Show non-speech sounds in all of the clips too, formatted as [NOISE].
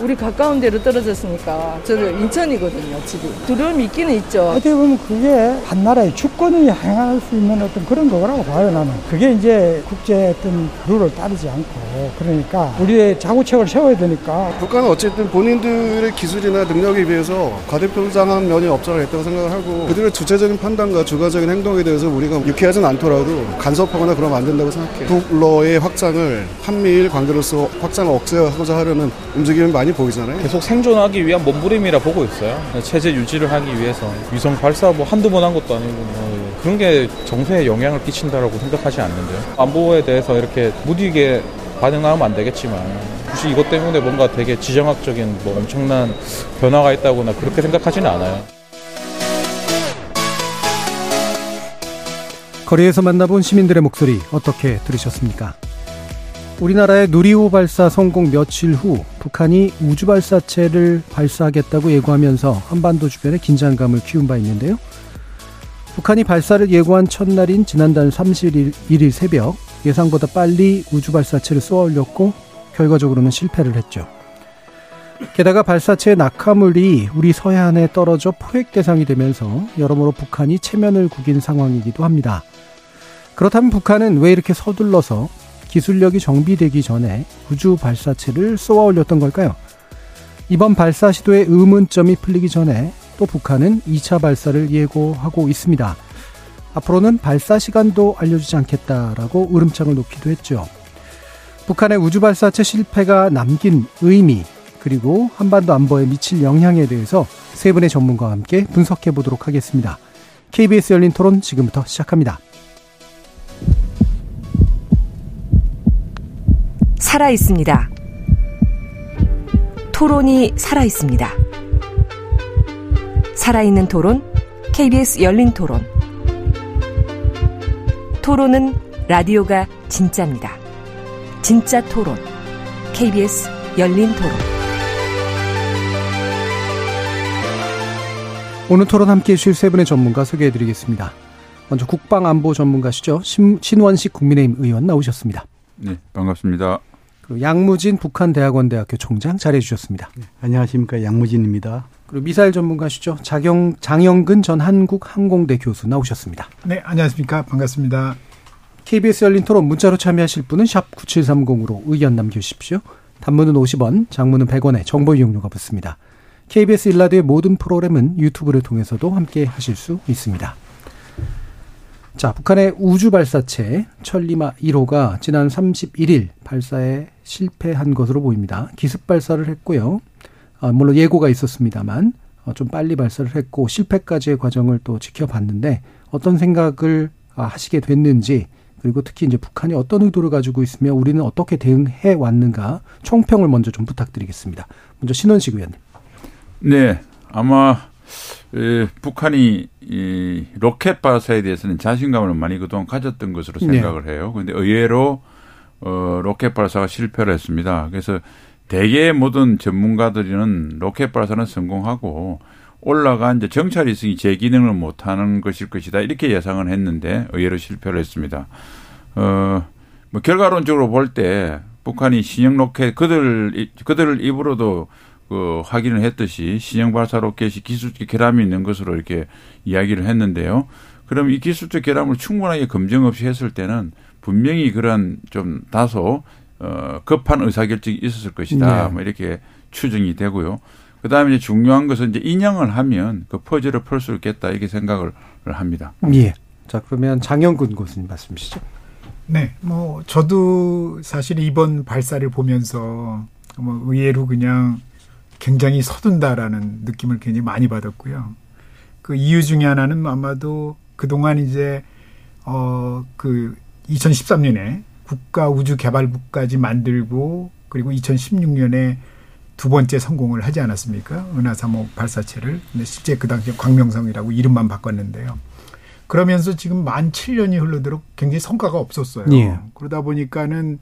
우리 가까운 데로 떨어졌으니까 저도 인천이거든요 집이. 두려움이 있기는 있죠. 어떻게 보면 그게 한 나라의 주권을 향할 수 있는 어떤 그런 거라고 봐요 나는. 그게 이제 국제 어떤 룰을 따르지 않고. 그러니까 우리의 자구책을 세워야 되니까. 북한은 어쨌든 본인들의 기술이나 능력에 비해서 과대평장한 면이 없잖아 했다고 생각을 하고 그들의 주체적인 판단과 주관적인 행동에 대해서 우리가 유쾌하진 않더라도 간섭하거나 그러면 안 된다고 생각해요. 북러의 확장을 한미일 관계로서 확장을 억제하고자 하려는 움직임이 많이 보이잖아요. 계속 생존하기 위한 몸부림이라 보고 있어요. 체제 유지를 하기 위해서 위성 발사 뭐 한두 번 한 것도 아니고 뭐 그런 게 정세에 영향을 끼친다라고 생각하지 않는데요. 안보에 대해서 이렇게 무디게 반응하면 안 되겠지만 혹시 이것 때문에 뭔가 되게 지정학적인 뭐 엄청난 변화가 있다거나 그렇게 생각하지는 않아요. 거리에서 만나본 시민들의 목소리 어떻게 들으셨습니까? 우리나라의 누리호 발사 성공 며칠 후 북한이 우주 발사체를 발사하겠다고 예고하면서 한반도 주변에 긴장감을 키운 바 있는데요. 북한이 발사를 예고한 첫날인 지난달 31일 새벽 예상보다 빨리 우주 발사체를 쏘아 올렸고 결과적으로는 실패를 했죠. 게다가 발사체의 낙하물이 우리 서해안에 떨어져 포획 대상이 되면서 여러모로 북한이 체면을 구긴 상황이기도 합니다. 그렇다면 북한은 왜 이렇게 서둘러서 기술력이 정비되기 전에 우주 발사체를 쏘아 올렸던 걸까요? 이번 발사 시도의 의문점이 풀리기 전에 또 북한은 2차 발사를 예고하고 있습니다. 앞으로는 발사 시간도 알려주지 않겠다라고 으름장을 놓기도 했죠. 북한의 우주 발사체 실패가 남긴 의미, 그리고 한반도 안보에 미칠 영향에 대해서 세 분의 전문가와 함께 분석해 보도록 하겠습니다. KBS 열린 토론 지금부터 시작합니다. 살아 있습니다. 토론이 살아 있습니다. 살아있는 토론, KBS 열린 토론. 토론은 라디오가 진짜입니다. 진짜 토론, KBS 열린 토론. 오늘 토론 함께 해주실 세 분의 전문가 소개해 드리겠습니다. 먼저 국방안보 전문가시죠. 신, 신원식 국민의힘 의원 나오셨습니다. 네, 반갑습니다. 그리고 양무진 북한대학원대학교 총장 잘해주셨습니다. 네, 안녕하십니까 양무진입니다. 그리고 미사일 전문가시죠. 자경 장영근 전 한국항공대 교수 나오셨습니다. 네, 안녕하십니까 반갑습니다. KBS 열린 토론 문자로 참여하실 분은 샵 9730으로 의견 남겨주십시오. 단문은 50원, 장문은 100원에 정보 이용료가 붙습니다. KBS 일라드의 모든 프로그램은 유튜브를 통해서도 함께 하실 수 있습니다. 자, 북한의 우주 발사체 천리마 1호가 지난 31일 발사에 실패한 것으로 보입니다. 기습 발사를 했고요. 아, 물론 예고가 있었습니다만 어, 좀 빨리 발사를 했고 실패까지의 과정을 또 지켜봤는데 어떤 생각을 아, 하시게 됐는지 그리고 특히 이제 북한이 어떤 의도를 가지고 있으며 우리는 어떻게 대응해 왔는가 총평을 먼저 좀 부탁드리겠습니다. 먼저 신원식 의원님. 네, 아마 에, 북한이 이 로켓 발사에 대해서는 자신감을 많이 그동안 가졌던 것으로 네. 생각을 네. 해요. 그런데 의외로 어, 로켓 발사가 실패를 했습니다. 그래서 대개 모든 전문가들은 로켓 발사는 성공하고 올라간 이제 정찰 위성이 제 기능을 못하는 것일 것이다 이렇게 예상을 했는데 의외로 실패를 했습니다. 어, 뭐 결과론적으로 볼 때 북한이 신형 로켓 그들 그들 입으로도 그 확인을 했듯이 신형 발사 로켓이 기술적 결함이 있는 것으로 이렇게 이야기를 했는데요. 그럼 이 기술적 결함을 충분하게 검증 없이 했을 때는 분명히 그런 좀 다소 어 급한 의사결정이 있었을 것이다. 네. 뭐 이렇게 추정이 되고요. 그 다음에 이제 중요한 것은 이제 인양을 하면 그 퍼즐을 풀 수 있겠다 이렇게 생각을 합니다. 예. 자 그러면 장영근 교수님 말씀이시죠? 네, 뭐 저도 사실 이번 발사를 보면서 뭐 의외로 그냥 굉장히 서둔다라는 느낌을 굉장히 많이 받았고요. 그 이유 중에 하나는 아마도 그동안 이제 어 그 2013년에 국가 우주 개발국까지 만들고 그리고 2016년에 두 번째 성공을 하지 않았습니까? 은하삼호 발사체를. 근데 실제 그 당시에 광명성이라고 이름만 바꿨는데요. 그러면서 지금 만 7년이 흘러도록 굉장히 성과가 없었어요. 예. 그러다 보니까는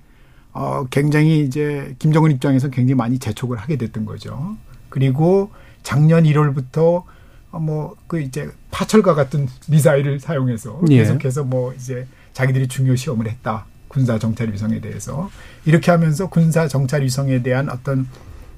어 굉장히 이제 김정은 입장에서 굉장히 많이 재촉을 하게 됐던 거죠. 그리고 작년 1월부터 뭐그 이제 파철과 같은 미사일을 사용해서 예. 계속해서 뭐 이제 자기들이 중요 시험을 했다. 군사 정찰 위성에 대해서 이렇게 하면서 군사 정찰 위성에 대한 어떤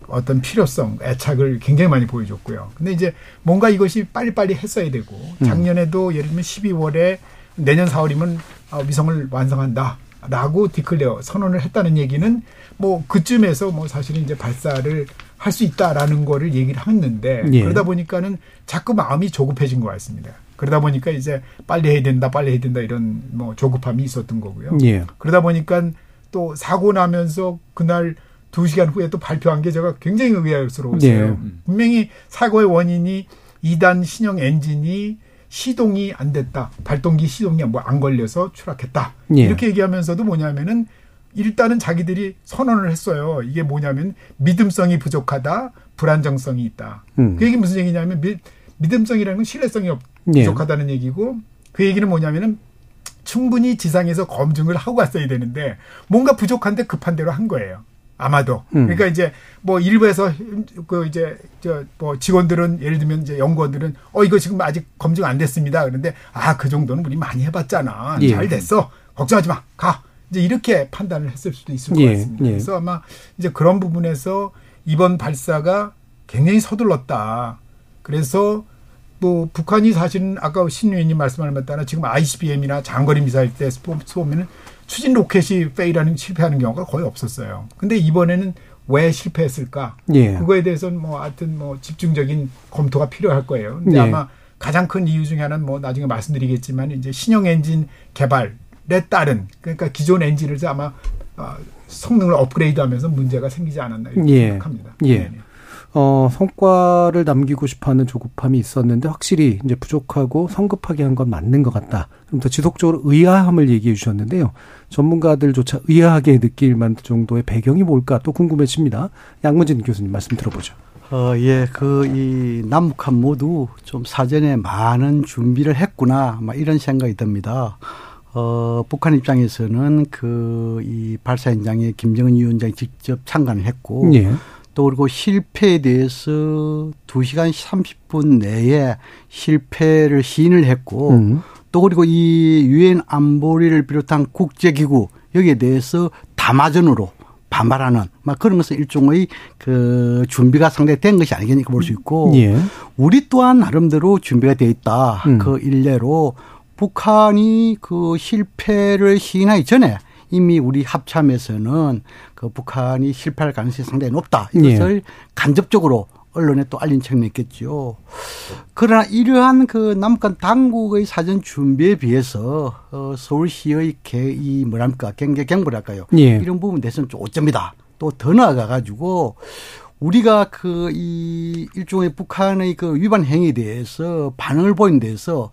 어떤 필요성, 애착을 굉장히 많이 보여줬고요. 근데 이제 뭔가 이것이 빨리빨리 했어야 되고 작년에도 예를 들면 12월에 내년 4월이면 아, 위성을 완성한다 라고 디클레어 선언을 했다는 얘기는 뭐 그쯤에서 뭐 사실은 이제 발사를 할 수 있다라는 거를 얘기를 했는데 예. 그러다 보니까는 자꾸 마음이 조급해진 것 같습니다. 그러다 보니까 이제 빨리 해야 된다, 빨리 해야 된다 이런 뭐 조급함이 있었던 거고요. 예. 그러다 보니까 또 사고 나면서 그날 두 시간 후에 또 발표한 게 제가 굉장히 의아스러웠어요. 예. 분명히 사고의 원인이 2단 신형 엔진이 시동이 안 됐다. 발동기 시동이 뭐 안 걸려서 추락했다. 예. 이렇게 얘기하면서도 뭐냐면은 일단은 자기들이 선언을 했어요. 이게 뭐냐면 믿음성이 부족하다, 불안정성이 있다. 음. 그 얘기 무슨 얘기냐면 미, 믿음성이라는 건 신뢰성이 없- 예. 부족하다는 얘기고 그 얘기는 뭐냐면은 충분히 지상에서 검증을 하고 갔어야 되는데 뭔가 부족한데 급한 대로 한 거예요. 아마도. 음. 그러니까 이제 뭐 일부에서 그 이제 저 뭐 직원들은 예를 들면 이제 연구원들은 어 이거 지금 아직 검증 안 됐습니다. 그런데 아 그 정도는 우리 많이 해봤잖아. 예. 잘 됐어. 걱정하지 마. 가. 이제 이렇게 판단을 했을 수도 있을 것 예, 같습니다. 예. 그래서 아마 이제 그런 부분에서 이번 발사가 굉장히 서둘렀다. 그래서 뭐 북한이 사실은 아까 신 위원님 말씀하는 바따나 지금 ICBM이나 장거리 미사일 때 쏘- 쏘면은 추진 로켓이 fail하는 실패하는 경우가 거의 없었어요. 근데 이번에는 왜 실패했을까? 예. 그거에 대해서는 뭐 하여튼 뭐 집중적인 검토가 필요할 거예요. 근데 예. 아마 가장 큰 이유 중에 하나는 뭐 나중에 말씀드리겠지만 이제 신형 엔진 개발에 따른 그러니까 기존 엔진을 아마 어, 성능을 업그레이드하면서 문제가 생기지 않았나 이렇게 예. 생각합니다. 예. 네네. 어, 성과를 남기고 싶어 하는 조급함이 있었는데 확실히 이제 부족하고 성급하게 한 건 맞는 것 같다. 그럼 더 지속적으로 의아함을 얘기해 주셨는데요. 전문가들조차 의아하게 느낄 만한 정도의 배경이 뭘까 또 궁금해집니다. 양문진 교수님 말씀 들어보죠. 어, 예, 그, 이, 남북한 모두 좀 사전에 많은 준비를 했구나, 막 이런 생각이 듭니다. 어, 북한 입장에서는 그, 이 발사 현장에 김정은 위원장이 직접 참관을 했고, 예. 또 그리고 실패에 대해서 2시간 30분 내에 실패를 시인을 했고, 음. 또 그리고 이 유엔 안보리를 비롯한 국제기구 여기에 대해서 담화전으로 반발하는 막 그런 것은 일종의 그 준비가 상당히 된 것이 아니겠니까 볼 수 있고 예. 우리 또한 나름대로 준비가 돼 있다. 음. 그 일례로 북한이 그 실패를 시인하기 전에 이미 우리 합참에서는 그 북한이 실패할 가능성이 상당히 높다. 이것을 간접적으로 언론에 또 알린 측면이 있겠죠. 그러나 이러한 그 남북한 당국의 사전 준비에 비해서 어 서울시의 개, 이 뭐랍니까 경제 경보랄까요? 예. 이런 부분 대해서는 좀 오점이다. 또 더 나아가 가지고 우리가 그 이 일종의 북한의 그 위반 행위에 대해서 반응을 보인 데서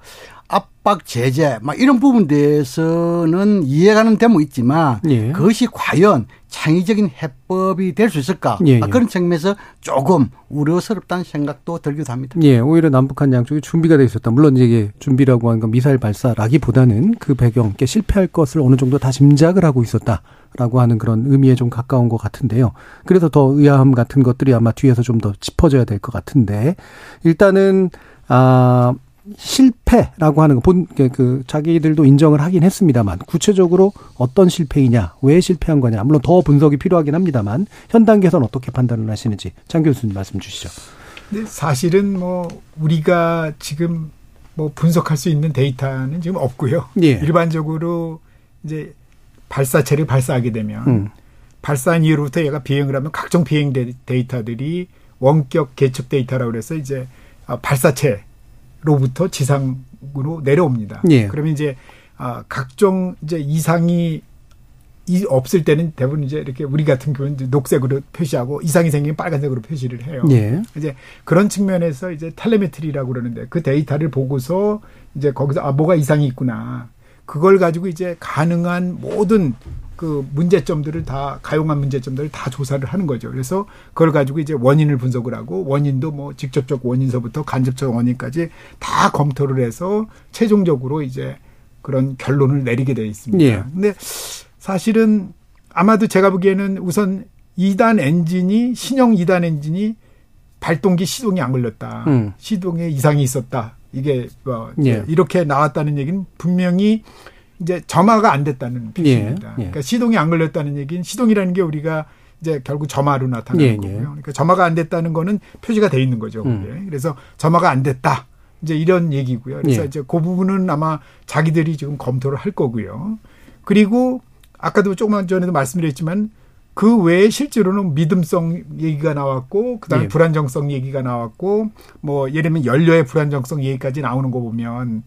압박 제재 막 이런 부분 대해서는 이해가는 데모 있지만 예. 그것이 과연 창의적인 해법이 될 수 있을까 예, 예. 아, 그런 측면에서 조금 우려스럽다는 생각도 들기도 합니다. 예, 오히려 남북한 양쪽이 준비가 돼 있었다. 물론 이제 준비라고 하는 건 미사일 발사라기보다는 그 배경, 이렇게 실패할 것을 어느 정도 다 짐작을 하고 있었다라고 하는 그런 의미에 좀 가까운 것 같은데요. 그래서 더 의아함 같은 것들이 아마 뒤에서 좀 더 짚어져야 될 것 같은데 일단은 아 실패라고 하는 거본그 자기들도 인정을 하긴 했습니다만 구체적으로 어떤 실패이냐, 왜 실패한 거냐, 물론 더 분석이 필요하긴 합니다만 현 단계에서는 어떻게 판단을 하시는지 장 교수님 말씀 주시죠. 근데 사실은 뭐 우리가 지금 뭐 분석할 수 있는 데이터는 지금 없고요. 예. 일반적으로 이제 발사체를 발사하게 되면 음. 발사한 이후로부터 얘가 비행을 하면 각종 비행 데- 데이터들이 원격 계측 데이터라고 그래서 이제 아, 발사체 로부터 지상으로 내려옵니다. 예. 그러면 이제 아, 각종 이제 이상이 이 없을 때는 대부분 이제 이렇게 우리 같은 경우는 녹색으로 표시하고 이상이 생기면 빨간색으로 표시를 해요. 예. 이제 그런 측면에서 이제 telemetry라고 그러는데 그 데이터를 보고서 이제 거기서 아 뭐가 이상이 있구나. 그걸 가지고 이제 가능한 모든 그 문제점들을 다 가용한 문제점들을 다 조사를 하는 거죠. 그래서 그걸 가지고 이제 원인을 분석을 하고 원인도 뭐 직접적 원인서부터 간접적 원인까지 다 검토를 해서 최종적으로 이제 그런 결론을 내리게 돼 있습니다. 예. 근데 사실은 아마도 제가 보기에는 우선 2단 엔진이 신형 2단 엔진이 발동기 시동이 안 걸렸다. 음. 시동에 이상이 있었다. 이게 뭐 예. 이렇게 나왔다는 얘기는 분명히 이제 점화가 안 됐다는 표시입니다. 예. 예. 그러니까 시동이 안 걸렸다는 얘기는 시동이라는 게 우리가 이제 결국 점화로 나타나는 예. 예. 거고요. 그러니까 점화가 안 됐다는 거는 표시가 돼 있는 거죠. 음. 그래서 점화가 안 됐다. 이제 이런 얘기고요. 그래서 예. 이제 그 부분은 아마 자기들이 지금 검토를 할 거고요. 그리고 아까도 조금만 전에도 말씀드렸지만 그 외에 실제로는 믿음성 얘기가 나왔고 그다음에 예. 불안정성 얘기가 나왔고 뭐 예를 들면 연료의 불안정성 얘기까지 나오는 거 보면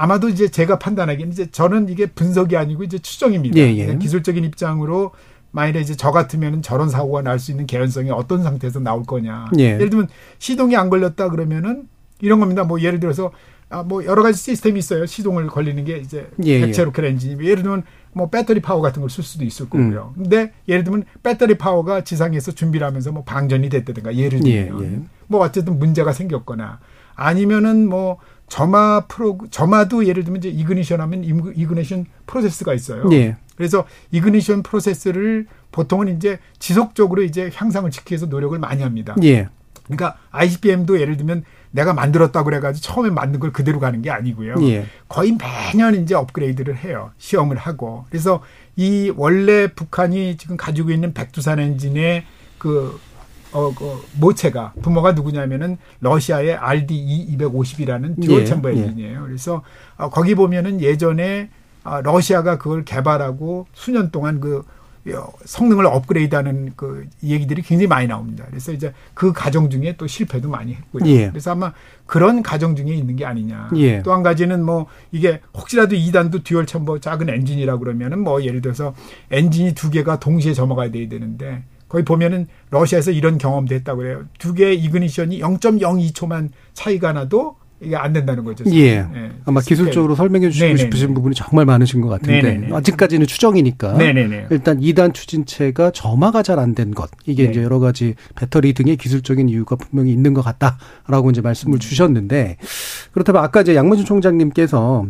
아마도 이제 제가 판단하기에는 이제 저는 이게 분석이 아니고 이제 추정입니다. 예, 예. 기술적인 입장으로 만일에 이제 저 같으면 저런 사고가 날 수 있는 개연성이 어떤 상태에서 나올 거냐. 예. 예를 들면 시동이 안 걸렸다 그러면은 이런 겁니다. 뭐 예를 들어서 아, 뭐 여러 가지 시스템이 있어요. 시동을 걸리는 게 이제 예, 액체 로켓 엔진이 예를 들면 뭐 배터리 파워 같은 걸 쓸 수도 있을 거고요. 음. 근데 예를 들면 배터리 파워가 지상에서 준비를 하면서 뭐 방전이 됐다든가 예를 들면 예, 예. 뭐 어쨌든 문제가 생겼거나 아니면은 뭐 점화 프로 점화도 예를 들면 이제 ignition 하면 ignition process가 있어요. 예. 그래서 ignition process를 보통은 이제 지속적으로 이제 향상을 시키기 위해서 노력을 많이 합니다. 예. 그러니까 ICBM도 예를 들면 내가 만들었다고 그래가지고 처음에 만든 걸 그대로 가는 게 아니고요. 예. 거의 매년 이제 업그레이드를 해요. 시험을 하고. 그래서 이 원래 북한이 지금 가지고 있는 백두산 엔진의 그, 어, 그 모체가 부모가 누구냐면은 러시아의 RD 250이라는 dual chamber 예. 엔진이에요. 그래서 어, 거기 보면은 예전에 아, 러시아가 그걸 개발하고 수년 동안 그 성능을 업그레이드하는 그 얘기들이 굉장히 많이 나옵니다. 그래서 이제 그 과정 중에 또 실패도 많이 했고요. 예. 그래서 아마 그런 과정 중에 있는 게 아니냐. 예. 또 한 가지는 뭐 이게 혹시라도 2단도 dual chamber 작은 엔진이라 그러면은 뭐 예를 들어서 엔진이 두 개가 동시에 점화가 돼야 되는데 거기 보면은 러시아에서 이런 경험도 했다고 그래요. 두 개의 ignition이 0.02초만 차이가 나도 이게 안 된다는 거죠. 예. 네. 아마 기술적으로 설명해 주시고 네네네. 싶으신 부분이 정말 많으신 것 같은데 네네네. 아직까지는 추정이니까 네네네. 일단 2단 추진체가 점화가 잘 안 된 것. 이게 네. 이제 여러 가지 배터리 등의 기술적인 이유가 분명히 있는 것 같다라고 이제 말씀을 음. 주셨는데 그렇다면 아까 이제 양문준 총장님께서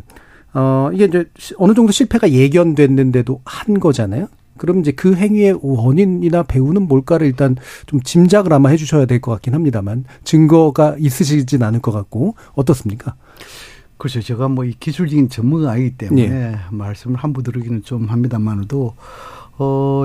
어 이게 이제 어느 정도 실패가 예견됐는데도 한 거잖아요. 그럼 이제 그 행위의 원인이나 배우는 뭘까를 일단 좀 짐작을 아마 해주셔야 될 것 같긴 합니다만 증거가 있으시진 않을 것 같고 어떻습니까? 그렇죠. 제가 뭐 이 기술적인 전문가 아니기 때문에 예. 말씀을 함부 들으기는 좀 합니다만도 어,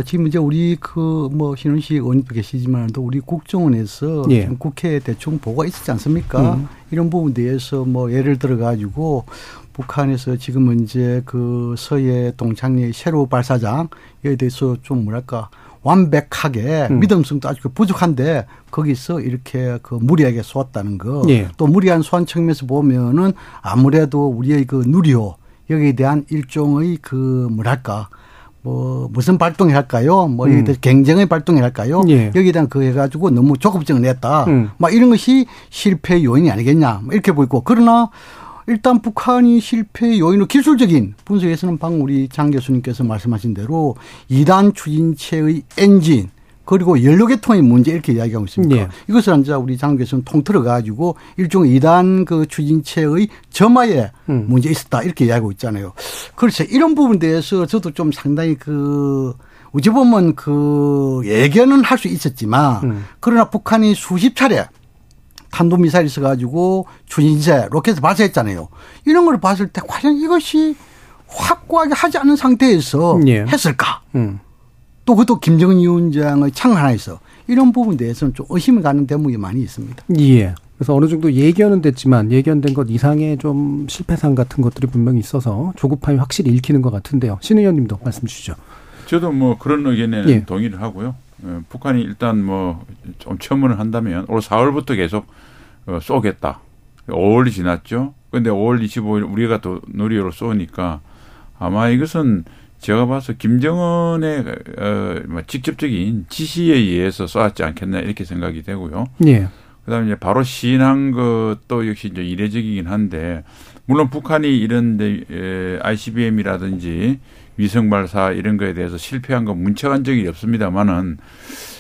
지금 이제 우리 그 뭐 신원식 의원님도 계시지만도 우리 국정원에서 예. 지금 국회에 대충 보고가 있었지 않습니까? 음. 이런 부분에 대해서 뭐 예를 들어 가지고 북한에서 지금은 이제 그 서해 동창리 새로 발사장에 대해서 좀 뭐랄까 완벽하게 음. 믿음성도 아주 부족한데 거기서 이렇게 그 무리하게 쏘았다는 거. 예. 또 무리한 소환 측면에서 보면은 아무래도 우리의 그 누리호 여기에 대한 일종의 그 뭐랄까 뭐 무슨 발동이 할까요? 뭐 음. 경쟁의 발동이 할까요? 예. 여기에 대한 그 해 가지고 너무 조급증을 냈다. 음. 막 이런 것이 실패 요인이 아니겠냐 이렇게 보이고 그러나 일단 북한이 실패 요인은 기술적인 분석에서는 방금 우리 장 교수님께서 말씀하신 대로 2단 추진체의 엔진 그리고 연료계통의 문제 이렇게 이야기하고 있습니다. 네. 이것을 이제 우리 장 교수는 통틀어 가지고 일종의 2단 그 추진체의 점화에 음. 문제 있었다 이렇게 이야기하고 있잖아요. 그렇죠. 이런 부분에 대해서 저도 좀 상당히 그 어찌 보면 그 예견은 할 수 있었지만 음. 그러나 북한이 수십 차례 탄도미사일 있어가지고 추진제 로켓을 발사했잖아요. 이런 걸 봤을 때 과연 이것이 확고하게 하지 않은 상태에서 예. 했을까? 음. 또 그것도 김정은 위원장의 창 하나에서 이런 부분에 대해서는 좀 의심을 가는 대목이 많이 있습니다. 예. 그래서 어느 정도 예견은 됐지만 예견된 것 이상의 좀 실패상 같은 것들이 분명히 있어서 조급함이 확실히 읽히는 것 같은데요. 신 의원님도 말씀 주시죠. 저도 뭐 그런 의견에 예. 동의를 하고요. 어, 북한이 일단 뭐좀 처문을 한다면 올 4월부터 계속 어, 쏘겠다. 5월이 지났죠. 근데 5월 25일 우리가 또 누리호로 쏘니까 아마 이것은 제가 봐서 김정은의 어, 뭐 직접적인 지시에 의해서 쏘았지 않겠나 이렇게 생각이 되고요. 예. 그다음에 이제 바로 시인한 것도 역시 이제 이례적이긴 한데 물론 북한이 이런 데 ICBM이라든지 위성 발사 이런 거에 대해서 실패한 거 문책한 적이 없습니다만은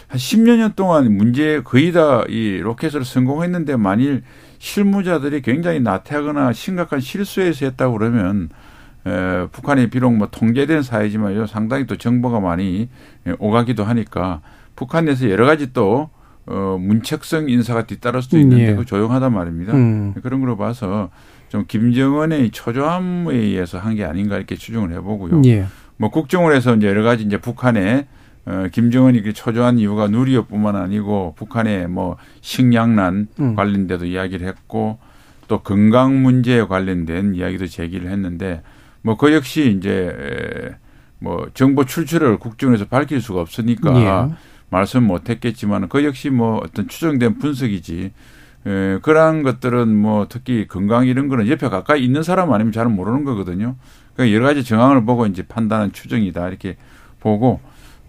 한 10여 년 동안 문제 거의 다 이 로켓을 성공했는데 만일 실무자들이 굉장히 나태하거나 심각한 실수에서 했다고 그러면 에, 북한이 비록 뭐 통제된 사회지만 상당히 또 정보가 많이 오가기도 하니까 북한에서 여러 가지 또 어, 문책성 인사가 뒤따를 수도 있는데 예. 그 조용하단 말입니다. 음. 그런 걸로 봐서 좀 김정은의 초조함에 의해서 한 게 아닌가 이렇게 추정을 해보고요. 예. 뭐 국정을 해서 이제 여러 가지 이제 북한에 어, 김정은이 그 초조한 이유가 누리호뿐만 아니고 북한의 뭐 식량난 음. 관련돼도 이야기를 했고 또 건강 문제에 관련된 이야기도 제기를 했는데 뭐 그 역시 이제 에, 뭐 정보 출처를 국정에서 밝힐 수가 없으니까 예. 말씀 못 했겠지만 그 역시 뭐 어떤 추정된 분석이지. 에, 그러한 것들은 뭐 특히 건강 이런 거는 옆에 가까이 있는 사람 아니면 잘 모르는 거거든요. 그러니까 여러 가지 정황을 보고 이제 판단한 추정이다 이렇게 보고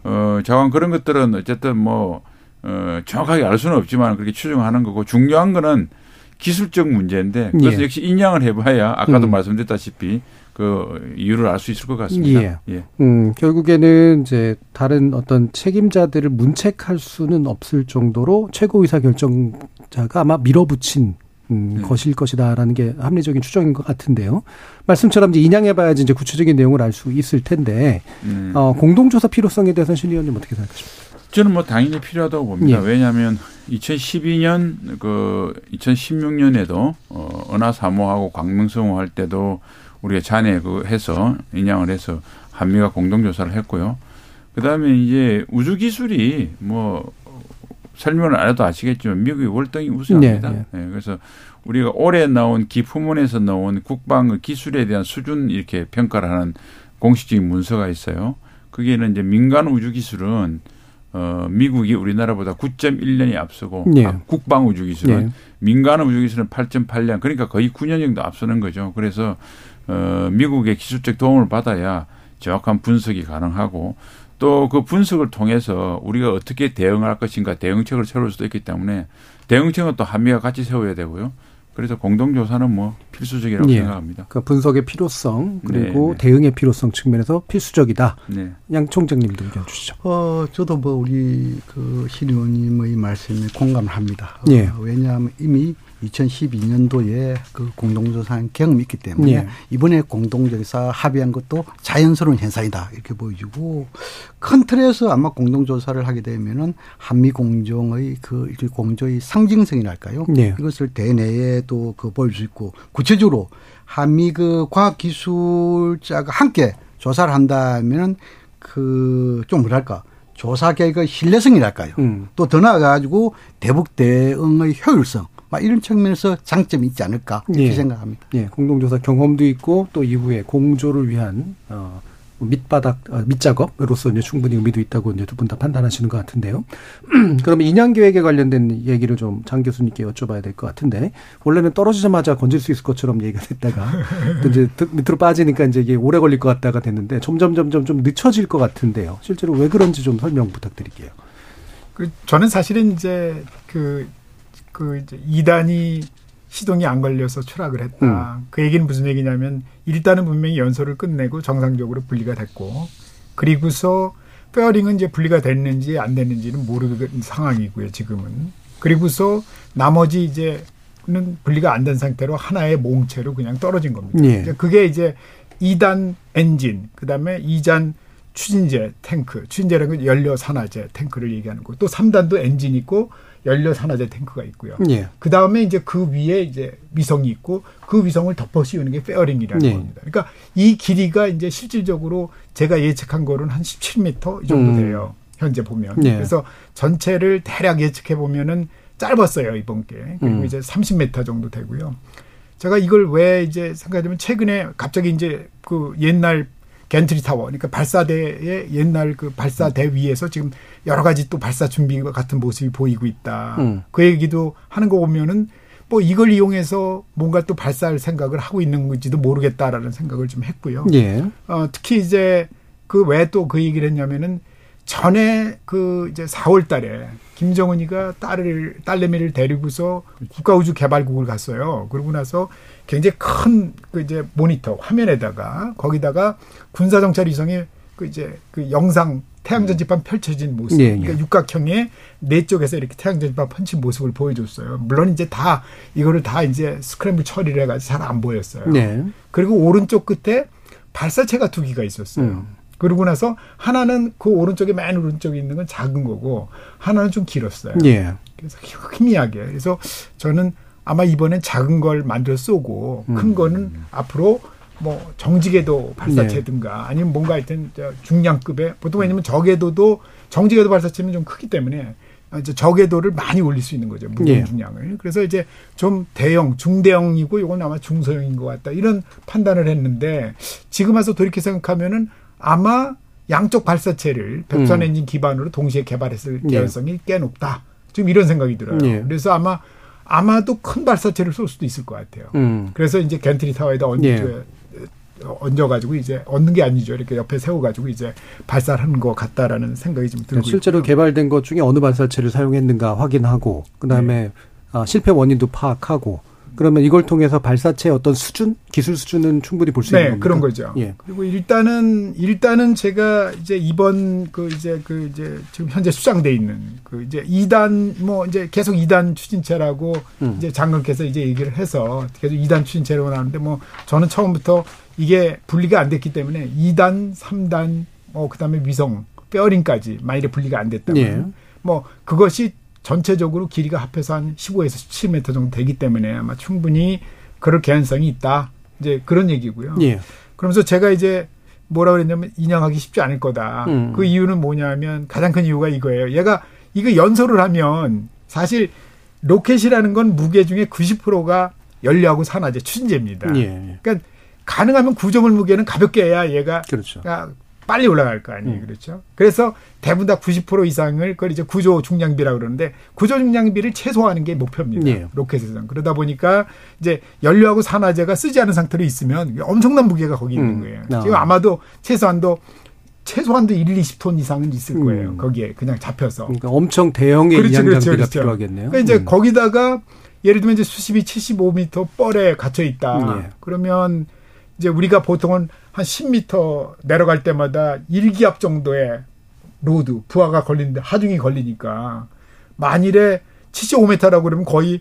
어 자관 그런 것들은 어쨌든 뭐 어, 정확하게 알 수는 없지만 그렇게 추정하는 거고 중요한 거는 기술적 문제인데 그래서 예. 역시 인양을 해봐야 아까도 음. 말씀드렸다시피 그 이유를 알 수 있을 것 같습니다. 예. 예. 음, 결국에는 이제 다른 어떤 책임자들을 문책할 수는 없을 정도로 최고 의사 결정자가 아마 밀어붙인 음, 네. 것일 것이다라는 게 합리적인 추정인 것 같은데요. 말씀처럼 이제 인양해봐야지 이제 구체적인 내용을 알 수 있을 텐데 음. 어, 공동조사 필요성에 대해서는 신 의원님 어떻게 생각하십니까? 저는 뭐 당연히 필요하다고 봅니다. 예. 왜냐하면 2012년 그 2016년에도 어 은하 사모하고 광명성호 할 때도 우리가 잔해 그 해서 인양을 해서 한미가 공동 조사를 했고요. 그다음에 이제 우주 기술이 뭐 설명을 안 해도 아시겠지만 미국이 월등히 우수합니다. 네, 네, 그래서 우리가 올해 나온 기품원에서 나온 국방 기술에 대한 수준 이렇게 평가를 하는 공식적인 문서가 있어요. 그게는 이제 민간 우주 기술은 어 미국이 우리나라보다 9.1년이 앞서고 예. 아, 국방 우주 기술은 예. 민간 우주 기술은 8.8년 그러니까 거의 9년 정도 앞서는 거죠. 그래서 어 미국의 기술적 도움을 받아야 정확한 분석이 가능하고 또 그 분석을 통해서 우리가 어떻게 대응할 것인가 대응책을 세울 수도 있기 때문에 대응책은 또 한미가 같이 세워야 되고요. 그래서 공동조사는 뭐 필수적이라고 예. 생각합니다. 그 분석의 필요성 그리고 네, 네. 대응의 필요성 측면에서 필수적이다. 네. 양 총장님도 의견 주시죠. 어, 저도 뭐 우리 그신 의원님의 말씀에 공감을 합니다. 어, 예. 왜냐하면 이미 2012년도에 그 공동조사한 경험이 있기 때문에 예. 이번에 공동조사 합의한 것도 자연스러운 현상이다 이렇게 보여지고 큰 틀에서 아마 공동조사를 하게 되면은 한미 공정의 그 공조의 상징성이랄까요? 예. 이것을 대내에도 그 보일 수 있고 구체적으로 한미 그 과학기술자가 함께 조사를 한다면은 그 좀 뭐랄까 조사 결과의 신뢰성이랄까요. 음. 또더 나아가지고 대북 대응의 효율성 막 이런 측면에서 장점이 있지 않을까 이렇게 예. 생각합니다. 예, 공동조사 경험도 있고 또 이후에 공조를 위한 어, 밑바닥 어, 밑작업으로서 이제 충분히 의미도 있다고 이제 두 분 다 판단하시는 것 같은데요. [CLEARS THROAT] 그러면 인양 계획에 관련된 얘기를 좀 장 교수님께 여쭤봐야 될 것 같은데 원래는 떨어지자마자 건질 수 있을 것처럼 얘기가 됐다가 [LAUGHS] 또 이제 드- 밑으로 빠지니까 이제 이게 오래 걸릴 것 같다가 됐는데 점점 점점 좀 늦춰질 것 같은데요. 실제로 왜 그런지 좀 설명 부탁드릴게요. 그 저는 사실은 이제 그, 그 이제 2단이 시동이 안 걸려서 추락을 했다. 그 얘기는 무슨 얘기냐면 일단은 분명히 연소를 끝내고 정상적으로 분리가 됐고 그리고서 페어링은 이제 분리가 됐는지 안 됐는지는 모르는 상황이고요, 지금은. 그리고서 나머지 이제는 분리가 안 된 상태로 하나의 몸체로 그냥 떨어진 겁니다. 예. 이제 그게 이제 2단 엔진, 그 다음에 2단 추진제 탱크, 추진제라는 건 연료 산화제 탱크를 얘기하는 거고 또 3단도 엔진 있고 연료 산화제 탱크가 있고요. 예. 그 다음에 이제 그 위에 이제 위성이 있고 그 위성을 덮어 씌우는 게 fairing이라는 예. 겁니다. 그러니까 이 길이가 이제 실질적으로 제가 예측한 거는 한 17m 이 정도 음. 돼요. 현재 보면. 예. 그래서 전체를 대략 예측해 보면은 짧았어요 이번 게 그리고 음. 이제 30m 정도 되고요. 제가 이걸 왜 이제 생각하면 최근에 갑자기 이제 그 옛날 겐트리 타워, 그러니까 발사대의 옛날 그 발사대 위에서 지금 여러 가지 또 발사 준비와 같은 모습이 보이고 있다. 음. 그 얘기도 하는 거 보면은 뭐 이걸 이용해서 뭔가 또 발사할 생각을 하고 있는 건지도 모르겠다라는 생각을 좀 했고요. 예. 어, 특히 이제 그 왜 또 그 얘기를 했냐면은 전에 그 이제 4월 달에 김정은이가 딸을, 딸내미를 데리고서 국가우주개발국을 갔어요. 그러고 나서 굉장히 큰 그 이제 모니터 화면에다가 거기다가 군사정찰 위성의 그 이제 그 영상 태양전지판 펼쳐진 모습. 예, 예. 그러니까 육각형의 네 쪽에서 이렇게 태양전지판 펼친 모습을 보여줬어요. 물론 이제 다 이거를 다 이제 스크램블 처리를 해가지고 잘 안 보였어요. 네. 그리고 오른쪽 끝에 발사체가 두 기가 있었어요. 음. 그러고 나서 하나는 그 오른쪽에 맨 오른쪽에 있는 건 작은 거고 하나는 좀 길었어요. 예. 그래서 희미하게. 그래서 저는 아마 이번엔 작은 걸 만들어 쏘고 큰 음. 거는 앞으로 뭐 정지궤도 발사체든가 아니면 뭔가 하여튼 저 중량급의 보통 왜냐면 저궤도도 정지궤도 발사체는 좀 크기 때문에 이제 저궤도를 많이 올릴 수 있는 거죠 무공 예. 중량을 그래서 이제 좀 대형 중대형이고 이건 아마 중소형인 것 같다 이런 판단을 했는데 지금 와서 돌이켜 생각하면은 아마 양쪽 발사체를 백선 음. 엔진 기반으로 동시에 개발했을 예. 가능성이 꽤 높다 지금 이런 생각이 들어요 예. 그래서 아마 아마도 큰 발사체를 쏠 수도 있을 것 같아요. 음. 그래서 이제 겐트리 타워에다 얹, 예. 얹어가지고 이제 얹는 게 아니죠. 이렇게 옆에 세워가지고 이제 발사를 하는 것 같다라는 생각이 좀 들고 실제로 있고요. 개발된 것 중에 어느 발사체를 사용했는가 확인하고 그 다음에 네. 아, 실패 원인도 파악하고 그러면 이걸 통해서 발사체의 어떤 수준, 기술 수준은 충분히 볼 수 있는 네, 겁니다. 그런 거죠. 예. 그리고 일단은 일단은 제가 이제 이번 그 이제 그 이제 지금 현재 수장돼 있는 그 이제 2단 뭐 이제 계속 2단 추진체라고 음. 이제 장관께서 이제 얘기를 해서 계속 2단 추진체로 나오는데 뭐 저는 처음부터 이게 분리가 안 됐기 때문에 2단, 3단 뭐 그다음에 위성 페어링까지 만일에 분리가 안 됐다면 예. 뭐 그것이 전체적으로 길이가 합해서 한 15에서 17m 정도 되기 때문에 아마 충분히 그럴 개연성이 있다. 이제 그런 얘기고요. 예. 그러면서 제가 이제 뭐라 그랬냐면 인양하기 쉽지 않을 거다. 음. 그 이유는 뭐냐면 가장 큰 이유가 이거예요. 얘가 이거 연소를 하면 사실 로켓이라는 건 무게 중에 90%가 연료하고 산화제 추진제입니다. 예. 그러니까 가능하면 구조물 무게는 가볍게 해야 얘가 그렇죠. 아, 빨리 올라갈 거 아니에요. 음. 그렇죠. 그래서 대부분 다 90% 이상을 그걸 이제 구조 중량비라고 그러는데 구조 중량비를 최소화하는 게 목표입니다. 예. 로켓에서는. 그러다 보니까 이제 연료하고 산화제가 쓰지 않은 상태로 있으면 엄청난 무게가 거기 있는 음. 거예요. 아. 지금 아마도 최소한도 최소한도 1, 20톤 이상은 있을 거예요. 음. 거기에 그냥 잡혀서. 그러니까 엄청 대형의 그렇죠, 그렇죠, 장비가 그렇죠. 필요하겠네요. 그러니까 이제 음. 거기다가 예를 들면 이제 수십이 75m 뻘에 갇혀 있다. 예. 그러면 이제 우리가 보통은 한 10m 내려갈 때마다 1기압 정도의 load 부하가 걸리는데 하중이 걸리니까 만일에 75m라고 그러면 거의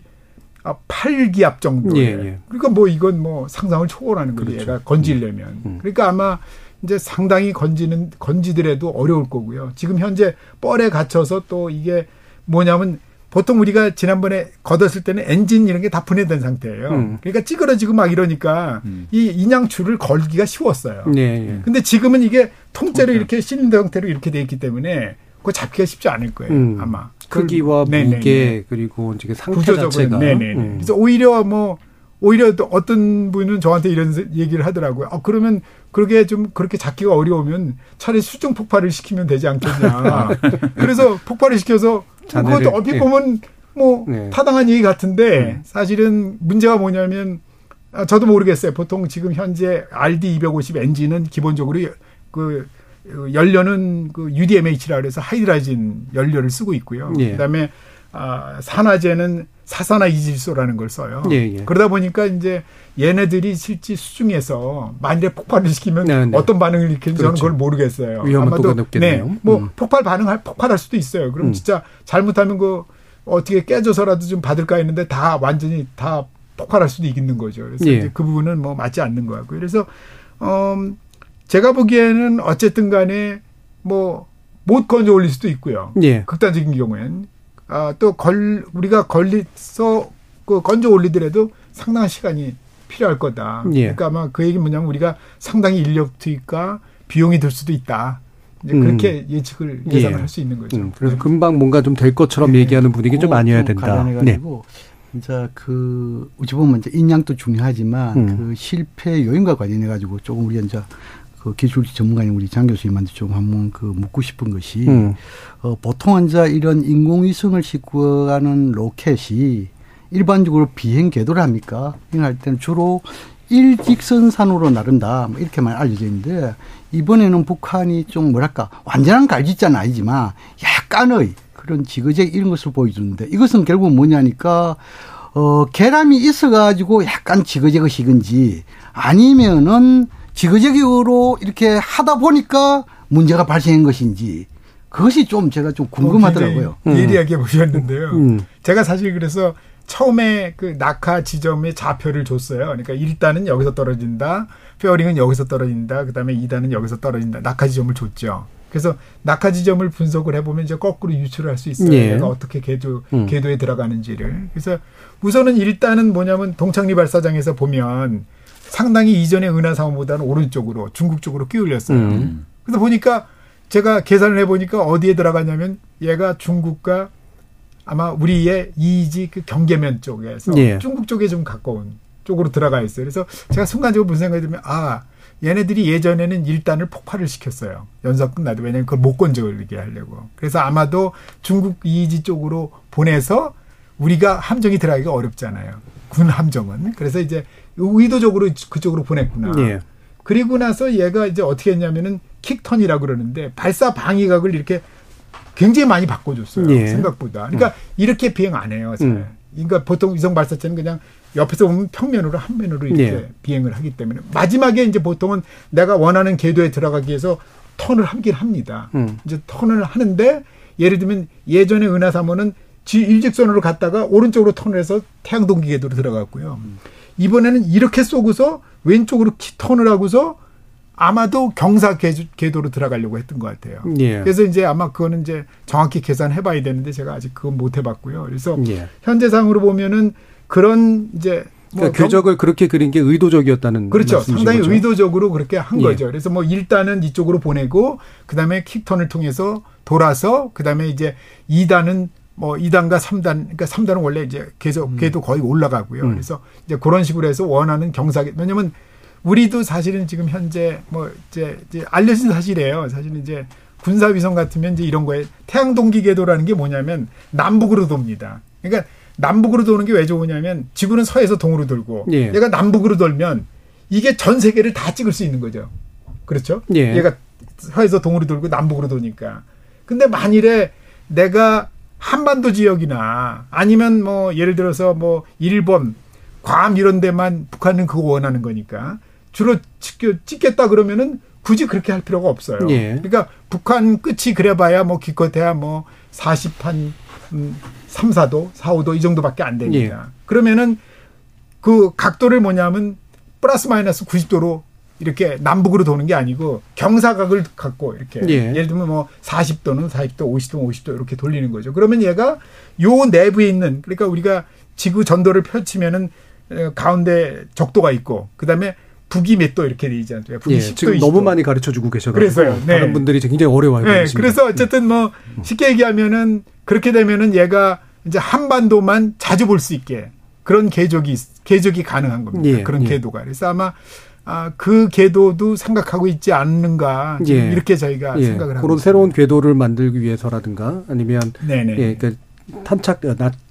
아, 8기압 정도에 예, 예. 그러니까 뭐 이건 뭐 상상을 초월하는 거죠. 그렇죠. 얘가 건지려면. 음. 그러니까 아마 이제 상당히 건지는 건지더라도 어려울 거고요. 지금 현재 뻘에 갇혀서 또 이게 뭐냐면 보통 우리가 지난번에 건졌을 때는 엔진 이런 게 다 분해된 상태예요. 음. 그러니까 찌그러지고 막 이러니까 음. 이 인양줄을 걸기가 쉬웠어요. 예, 예. 근데 지금은 이게 통째로 이렇게 실린더 형태로 이렇게 돼 있기 때문에 그거 잡기가 쉽지 않을 거예요. 음. 아마 크기와 그- 네네네. 무게 그리고 이제 상태 구조적으로 자체가 네네. 음. 그래서 오히려 뭐 오히려 또 어떤 분은 저한테 이런 얘기를 하더라고요. 아 그러면 그렇게 좀 그렇게 잡기가 어려우면 차라리 수중 폭발을 시키면 되지 않겠냐. [LAUGHS] 그래서 폭발을 시켜서 자네를, 그것도 얼핏 예. 보면 뭐 네. 타당한 얘기 같은데 음. 사실은 문제가 뭐냐면 아, 저도 모르겠어요. 보통 지금 현재 RD250 엔진은 기본적으로 그 어, 연료는 그 UDMH라 그래서 하이드라진 연료를 쓰고 있고요. 예. 그다음에 아, 산화제는 사산화 이질소라는 걸 써요. 예, 예. 그러다 보니까 이제 얘네들이 실제 수중에서 만일에 폭발을 시키면 네, 네. 어떤 반응을 일으키는지 저는 그렇죠. 그걸 모르겠어요. 아마도 또 높겠네요. 네, 뭐 음. 폭발 반응할 폭발할 수도 있어요. 그럼 음. 진짜 잘못하면 그 어떻게 깨져서라도 좀 받을까 했는데 다 완전히 다 폭발할 수도 있는 거죠. 그래서 예. 이제 그 부분은 뭐 맞지 않는 것 같고요. 그래서 음 제가 보기에는 어쨌든 간에 뭐 못 건져 올릴 수도 있고요. 예. 극단적인 경우엔 아, 또 걸 우리가 걸리서 그 건져 올리더라도 상당한 시간이 필요할 거다. 예. 그러니까 아마 그 얘기는 뭐냐면 우리가 상당히 인력 투입과 비용이 들 수도 있다. 이제 음. 그렇게 예측을 예상을 예. 할수 있는 거죠. 음, 그래서 금방 뭔가 좀 될 것처럼 네. 얘기하는 분위기 좀 아니어야 된다. 네. 관련해가지고 진짜 그 어찌 보면 이제 인양도 중요하지만 음. 그 실패 요인과 관련해 가지고 조금 우리 이제 그 기술 전문가인 우리 장 교수님한테 좀 한번 그 묻고 싶은 것이 음. 어, 보통 이제 이런 인공위성을 싣고 가는 로켓이 일반적으로 비행 궤도를 합니까? 비행할 때는 주로 일직선산으로 나른다 뭐 이렇게만 알려져 있는데 이번에는 북한이 좀 뭐랄까 완전한 갈짓자는 아니지만 약간의 그런 지그재그 이런 것을 보여주는데 이것은 결국 뭐냐니까 어 계람이 있어가지고 약간 지그재그식인지 아니면은 지그재그로 이렇게 하다 보니까 문제가 발생한 것인지 그것이 좀 제가 좀 궁금하더라고요. 예리하게 보셨는데요. 음. 제가 사실 그래서 처음에 그 낙하 지점의 좌표를 줬어요. 그러니까 1단은 여기서 떨어진다. 페어링은 여기서 떨어진다. 그다음에 2단은 여기서 떨어진다. 낙하 지점을 줬죠. 그래서 낙하 지점을 분석을 해보면 이제 거꾸로 유출할 수 있어요. 예. 얘가 어떻게 궤도 음. 궤도에 들어가는지를. 그래서 우선은 일단은 뭐냐면 동창리 발사장에서 보면 상당히 이전의 은하상호보다는 오른쪽으로 중국 쪽으로 끼울렸어요. 음. 그래서 보니까 제가 계산을 해보니까 어디에 들어가냐면 얘가 중국과 아마 우리의 이지 그 경계면 쪽에서 예. 중국 쪽에 좀 가까운 쪽으로 들어가 있어요. 그래서 제가 순간적으로 무슨 생각이 들면 아 얘네들이 예전에는 일단을 폭발을 시켰어요. 연사 끝나도 왜냐면 그걸 못 건져오게 하려고. 그래서 아마도 중국 이지 쪽으로 보내서 우리가 함정이 들어가기가 어렵잖아요. 군 함정은. 그래서 이제 의도적으로 그쪽으로 보냈구나. 예. 그리고 나서 얘가 이제 어떻게 했냐면은 킥턴이라고 그러는데 발사 방위각을 이렇게 굉장히 많이 바꿔줬어요. 예. 생각보다. 그러니까 이렇게 비행 안 해요. 잘. 음. 그러니까 보통 위성 발사체는 그냥 옆에서 보면 평면으로 한 면으로 이렇게 예. 비행을 하기 때문에 마지막에 이제 보통은 내가 원하는 궤도에 들어가기 위해서 턴을 하긴 합니다. 음. 이제 턴을 하는데 예를 들면 예전에 은하삼호는 지 일직선으로 갔다가 오른쪽으로 턴을 해서 태양 동기 궤도로 들어갔고요. 이번에는 이렇게 쏘고서 왼쪽으로 키 턴을 하고서 아마도 경사 궤- 궤도로 들어가려고 했던 것 같아요. 예. 그래서 이제 아마 그거는 이제 정확히 계산해 봐야 되는데 제가 아직 그건 못 해봤고요. 그래서 예. 현재상으로 보면은 그런 이제 뭐 그러니까 경- 궤적을 그렇게 그린 게 의도적이었다는 그렇죠. 상당히 거죠? 의도적으로 그렇게 한 예. 거죠. 그래서 뭐 일단은 이쪽으로 보내고 그다음에 킥턴을 통해서 돌아서 그다음에 이제 2단은 뭐 2단과 3단 그러니까 3단은 원래 이제 계속 궤도 거의 올라가고요. 음. 그래서 이제 그런 식으로 해서 원하는 경사계 왜냐면 우리도 사실은 지금 현재 뭐 이제, 이제 알려진 사실이에요. 사실은 이제 군사 위성 같으면 이제 이런 거에 태양 동기 궤도라는 게 뭐냐면 남북으로 돕니다. 그러니까 남북으로 도는 게 왜 좋으냐면 지구는 서에서 동으로 돌고 예. 얘가 남북으로 돌면 이게 전 세계를 다 찍을 수 있는 거죠. 그렇죠? 예. 얘가 서에서 동으로 돌고 남북으로 도니까. 근데 만일에 내가 한반도 지역이나 아니면 뭐 예를 들어서 뭐 일본, 괌 이런 데만 북한은 그거 원하는 거니까 주로 찍- 찍겠다 그러면은 굳이 그렇게 할 필요가 없어요. 예. 그러니까 북한 끝이 그래봐야 뭐 기껏해야 뭐 40한 음, 3, 4도, 4, 5도 이 정도밖에 안 됩니다. 그러면은 그 각도를 뭐냐면 플러스 마이너스 90도로 이렇게 남북으로 도는 게 아니고 경사각을 갖고 이렇게 예. 예를 들면 뭐 40도는 40도, 50도는 50도 이렇게 돌리는 거죠. 그러면 얘가 요 내부에 있는 그러니까 우리가 지구 전도를 펼치면은 어, 가운데 적도가 있고 그다음에 북이 몇 도 이렇게 되지 않습니까? 북이 예, 10도, 지금 20도. 너무 많이 가르쳐 주고 계셔가지고. 네. 다른 분들이 굉장히 어려워하고 네, 계십니다. 그래서 어쨌든 뭐 쉽게 얘기하면은 그렇게 되면은 얘가 이제 한반도만 자주 볼 수 있게 그런 궤적이 있- 궤적이 가능한 겁니다. 예, 그런 예. 궤도가. 그래서 아마 아, 그 궤도도 생각하고 있지 않는가 예. 이렇게 저희가 예, 생각을 하고 그런 있습니다. 새로운 궤도를 만들기 위해서라든가 아니면 네네. 예, 그 탄착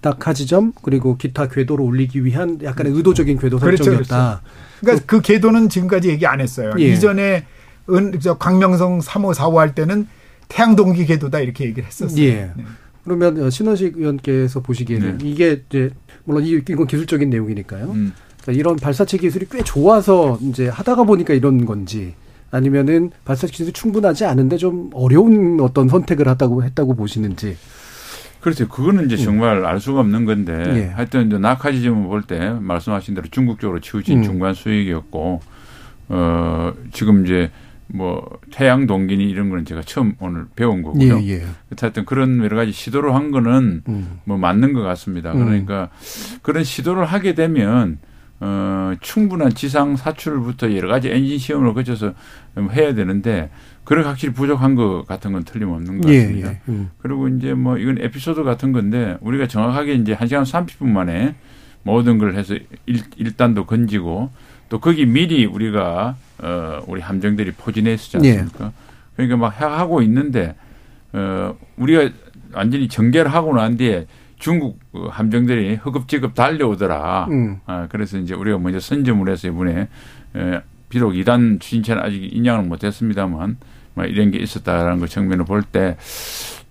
낙하 지점 그리고 기타 궤도를 올리기 위한 약간의 의도적인 궤도 그렇죠, 설정이었다. 그러니까 그 궤도는 지금까지 얘기 안 했어요. 예. 이전에 은, 저 광명성 3호, 4호 할 때는 태양동기 궤도다 이렇게 얘기를 했었어요. 예. 네. 그러면 어, 신원식 의원께서 보시기에는 네. 이게 이제 물론 이- 이건 기술적인 내용이니까요. 음. 그러니까 이런 발사체 기술이 꽤 좋아서 이제 하다가 보니까 이런 건지 아니면은 발사체 기술이 충분하지 않은데 좀 어려운 어떤 선택을 하다고 했다고 보시는지. 그렇죠. 그거는 이제 정말 알 수가 없는 건데 예. 하여튼 이제 낙하 지점을 볼 때 말씀하신 대로 중국 쪽으로 치우친 음. 중간 수익이었고 어 지금 이제 뭐 태양 동기니 이런 거는 제가 처음 오늘 배운 거고요. 예, 예. 하여튼 그런 여러 가지 시도를 한 거는 음. 뭐 맞는 것 같습니다. 음. 그러니까 그런 시도를 하게 되면 어 충분한 지상 사출부터 여러 가지 엔진 시험을 거쳐서 해야 되는데 그런 확실히 부족한 것 같은 건 틀림없는 것 예, 같습니다. 예. 음. 그리고 이제 뭐 이건 에피소드 같은 건데 우리가 정확하게 이제 1시간 30분 만에 모든 걸 해서 일, 일단도 건지고 또 거기 미리 우리가 어 우리 함정들이 포진했었지 예. 않습니까? 그러니까 막 하고 있는데 어 우리가 완전히 전개를 하고 난 뒤에 중국 그 함정들이 허겁지겁 달려오더라. 음. 아, 그래서 이제 우리가 먼저 선점을 해서 이번에 에, 비록 2단 추진체는 아직 인양을 못했습니다만 뭐 이런 게 있었다라는 그 측면을 볼 때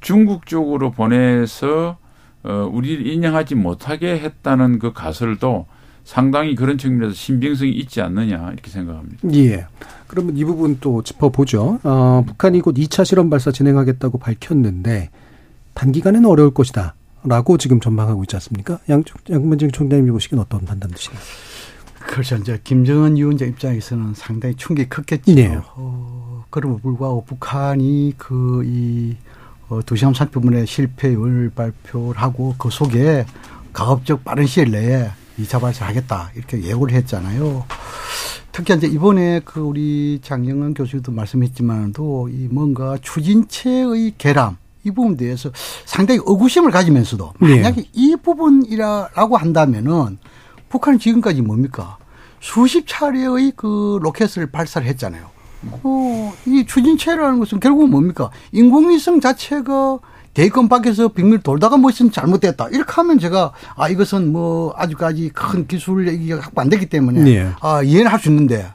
중국 쪽으로 보내서 어, 우리를 인양하지 못하게 했다는 그 가설도 상당히 그런 측면에서 신빙성이 있지 않느냐 이렇게 생각합니다. 예. 그러면 이 부분 또 짚어보죠. 어, 북한이 곧 2차 실험 발사 진행하겠다고 밝혔는데 단기간에는 어려울 것이다. 라고 지금 전망하고 있지 않습니까? 양쪽, 양문진 총장님이 보시기엔 어떤 판단 드시나요? 그렇죠. 이제 김정은 위원장 입장에서는 상당히 충격이 컸겠죠. 네. 어, 그럼에도 불구하고 북한이 그 이 어, 두시간 산표문의 실패율 발표를 하고 그 속에 가급적 빠른 시일 내에 2차 발사하겠다 이렇게 예고를 했잖아요. 특히 이제 이번에 그 우리 장영은 교수도 말씀했지만도 이 뭔가 추진체의 결함 이 부분에 대해서 상당히 의구심을 가지면서도 네. 만약에 네. 이 부분이라고 한다면은 북한은 지금까지 뭡니까 수십 차례의 그 로켓을 발사를 했잖아요. 어, 이 추진체라는 것은 결국은 뭡니까 인공위성 자체가 대권 밖에서 빙밀 돌다가 뭐 있으면 잘못됐다. 이렇게 하면 제가 아 이것은 뭐 아직까지 큰 기술 얘기가 확보 안 되기 때문에 네. 아 이해는 할 수 있는데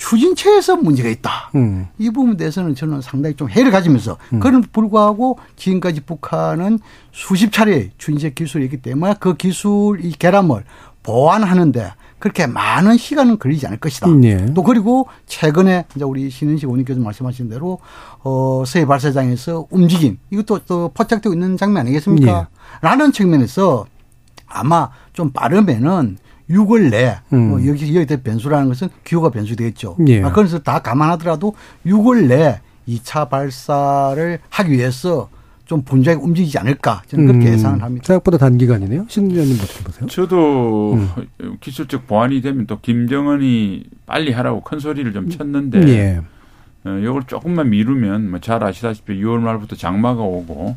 추진체에서 문제가 있다. 음. 이 부분에 대해서는 저는 상당히 좀 해를 가지면서 음. 그런 불구하고 지금까지 북한은 수십 차례 추진체 기술이 있기 때문에 그 기술 이 결함을 보완하는데 그렇게 많은 시간은 걸리지 않을 것이다. 네. 또 그리고 최근에 이제 우리 신은식 의원님께서 말씀하신 대로 어 서해 발사장에서 움직임 이것도 또 포착되고 있는 장면 아니겠습니까? 라는 측면에서 아마 좀 빠르면은 6월 내 음. 뭐 여기 여기 대 변수라는 것은 기후가 변수되겠죠. 예. 아, 그래서 다 감안하더라도 6월 내 2차 발사를 하기 위해서 좀 분주하게 움직이지 않을까 저는 그렇게 음, 예상을 합니다. 생각보다 단기간이네요. 신의원님 어떻게 보세요? 저도 음. 기술적 보완이 되면 또 김정은이 빨리 하라고 큰 소리를 좀 쳤는데 예. 어, 이걸 조금만 미루면 뭐 잘 아시다시피 6월 말부터 장마가 오고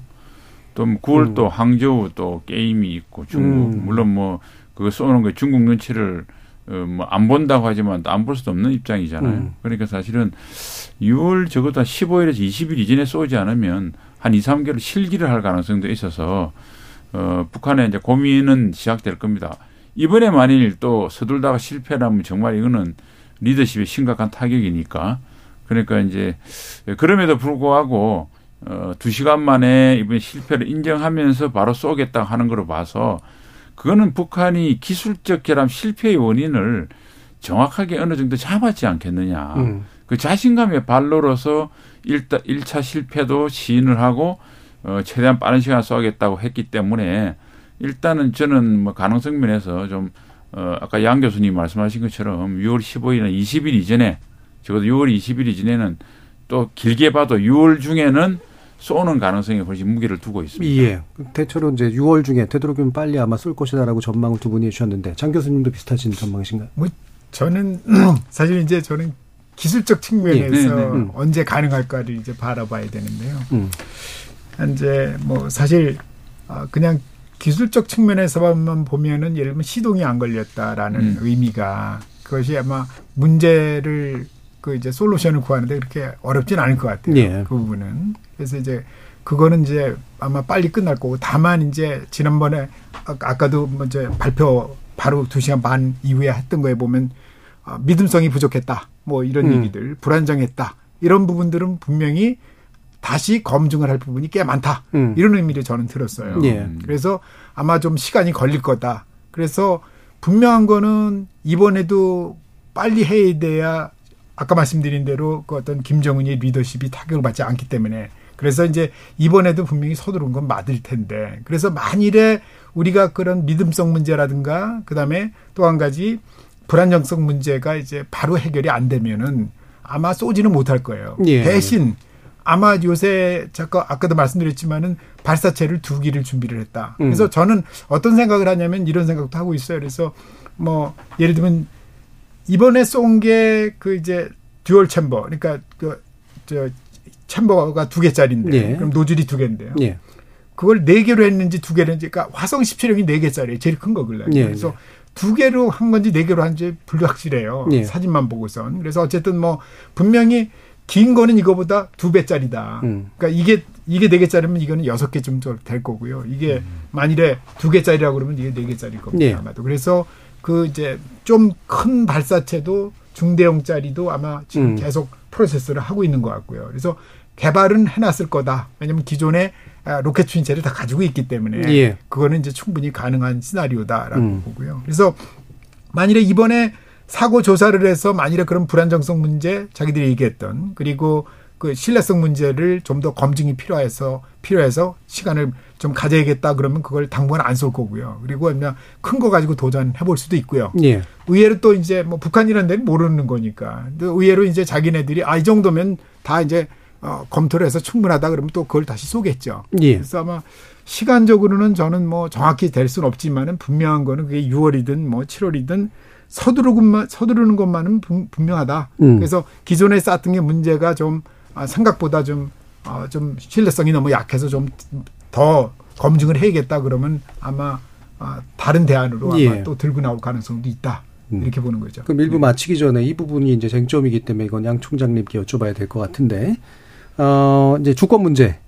또 9월 음. 또 항저우 또 게임이 있고 중국 음. 물론 뭐 그거 쏘는 거 중국 눈치를 어, 뭐안 본다고 하지만 안 볼 수도 없는 입장이잖아요. 음. 그러니까 사실은 6월 적어도 한 15일에서 20일 이전에 쏘지 않으면 한 2, 3개월 실기를 할 가능성도 있어서 어, 북한의 이제 고민은 시작될 겁니다. 이번에 만일 또 서둘다가 실패라면 정말 이거는 리더십에 심각한 타격이니까 그러니까 이제 그럼에도 불구하고 어, 두 시간 만에 이번 실패를 인정하면서 바로 쏘겠다 하는 걸로 봐서 그거는 북한이 기술적 결함 실패의 원인을 정확하게 어느 정도 잡았지 않겠느냐. 음. 그 자신감의 발로로서 일다 1차 실패도 시인을 하고 어, 최대한 빠른 시간 쏘겠다고 했기 때문에 일단은 저는 뭐 가능성 면에서 좀 어, 아까 양 교수님 말씀하신 것처럼 6월 15일이나 20일 이전에 적어도 6월 20일 이전에는 또 길게 봐도 6월 중에는 쏘는 가능성이 훨씬 무게를 두고 있습니다. 예. 대체로 이제 6월 중에 되도록이면 빨리 아마 쏠 것이다라고 전망을 두 분이 해주셨는데 장 교수님도 비슷하신 전망이신가요? 저는 [CLEARS THROAT] 사실 이제 저는 기술적 측면에서 예, 네, 네. 음. 언제 가능할까를 이제 바라봐야 되는데요. 음. 이제 뭐 사실 아, 그냥 기술적 측면에서만 보면은 예를 들면 시동이 안 걸렸다라는 음. 의미가 그것이 아마 문제를 그 이제 솔루션을 구하는데 그렇게 어렵진 않을 것 같아요. 예. 그 부분은 그래서 이제 그거는 이제 아마 빨리 끝날 거고 다만 이제 지난번에 아- 아까도 뭐 이제 발표 바로 두 시간 반 이후에 했던 거에 보면 아, 믿음성이 부족했다. 뭐 이런 음. 얘기들 불안정했다. 이런 부분들은 분명히 다시 검증을 할 부분이 꽤 많다. 음. 이런 의미를 저는 들었어요. 예. 그래서 아마 좀 시간이 걸릴 거다. 그래서 분명한 거는 이번에도 빨리 해야 돼야 아까 말씀드린 대로 그 어떤 김정은의 리더십이 타격을 받지 않기 때문에 그래서 이제 이번에도 분명히 서두른 건 맞을 텐데 그래서 만일에 우리가 그런 믿음성 문제라든가 그다음에 또 한 가지 불안정성 문제가 이제 바로 해결이 안 되면은 아마 쏘지는 못할 거예요. 예. 대신 아마 요새 잠깐 아까도 말씀드렸지만은 발사체를 두 기를 준비를 했다. 음. 그래서 저는 어떤 생각을 하냐면 이런 생각도 하고 있어요. 그래서 뭐 예를 들면 이번에 쏜 게 그 이제 dual chamber 그러니까 그 저 chamber가 두 개짜리인데 예. 그럼 노즐이 두 개인데요. 예. 그걸 네 개로 했는지 두 개로 했는지 그러니까 화성 17형이 네 개짜리예요. 제일 큰 거길래. 예, 그래서 두 개로 한 건지 네 개로 한지 불확실해요. 예. 사진만 보고선. 그래서 어쨌든 뭐 분명히 긴 거는 이거보다 두 배짜리다. 음. 그러니까 이게 이게 네 개짜리면 이거는 여섯 개 정도 될 거고요. 이게 만일에 두 개짜리라고 그러면 이게 네 개짜리일 겁니다. 예. 아마도. 그래서 그 이제 좀 큰 발사체도 중대형짜리도 아마 지금 음. 계속 프로세스를 하고 있는 것 같고요. 그래서 개발은 해놨을 거다. 왜냐하면 기존에 아, 로켓 추진체를 다 가지고 있기 때문에 예. 그거는 이제 충분히 가능한 시나리오다라고 음. 보고요. 그래서 만일에 이번에 사고 조사를 해서 만일에 그런 불안정성 문제 자기들이 얘기했던 그리고 그 신뢰성 문제를 좀 더 검증이 필요해서 필요해서 시간을 좀 가져야겠다 그러면 그걸 당분간 안 쏠 거고요. 그리고 그냥 큰 거 가지고 도전해 볼 수도 있고요. 예. 의외로 또 이제 뭐 북한이라는 데는 모르는 거니까. 의외로 이제 자기네들이 아 이 정도면 다 이제 어, 검토를 해서 충분하다 그러면 또 그걸 다시 쏘겠죠. 예. 그래서 아마 시간적으로는 저는 뭐 정확히 될 수는 없지만은 분명한 거는 그게 6월이든 뭐 7월이든 서두르고만 서두르는 것만은 분- 분명하다. 음. 그래서 기존에 쌓았던 게 문제가 좀 아, 생각보다 좀 어, 좀 신뢰성이 너무 약해서 좀 더 검증을 해야겠다 그러면 아마 아, 다른 대안으로 아마 예. 또 들고 나올 가능성도 있다. 음. 이렇게 보는 거죠. 그럼 일부 마치기 전에 이 부분이 이제 쟁점이기 때문에 이건 양 총장님께 여쭤봐야 될 것 같은데, 어, 이제 주권 문제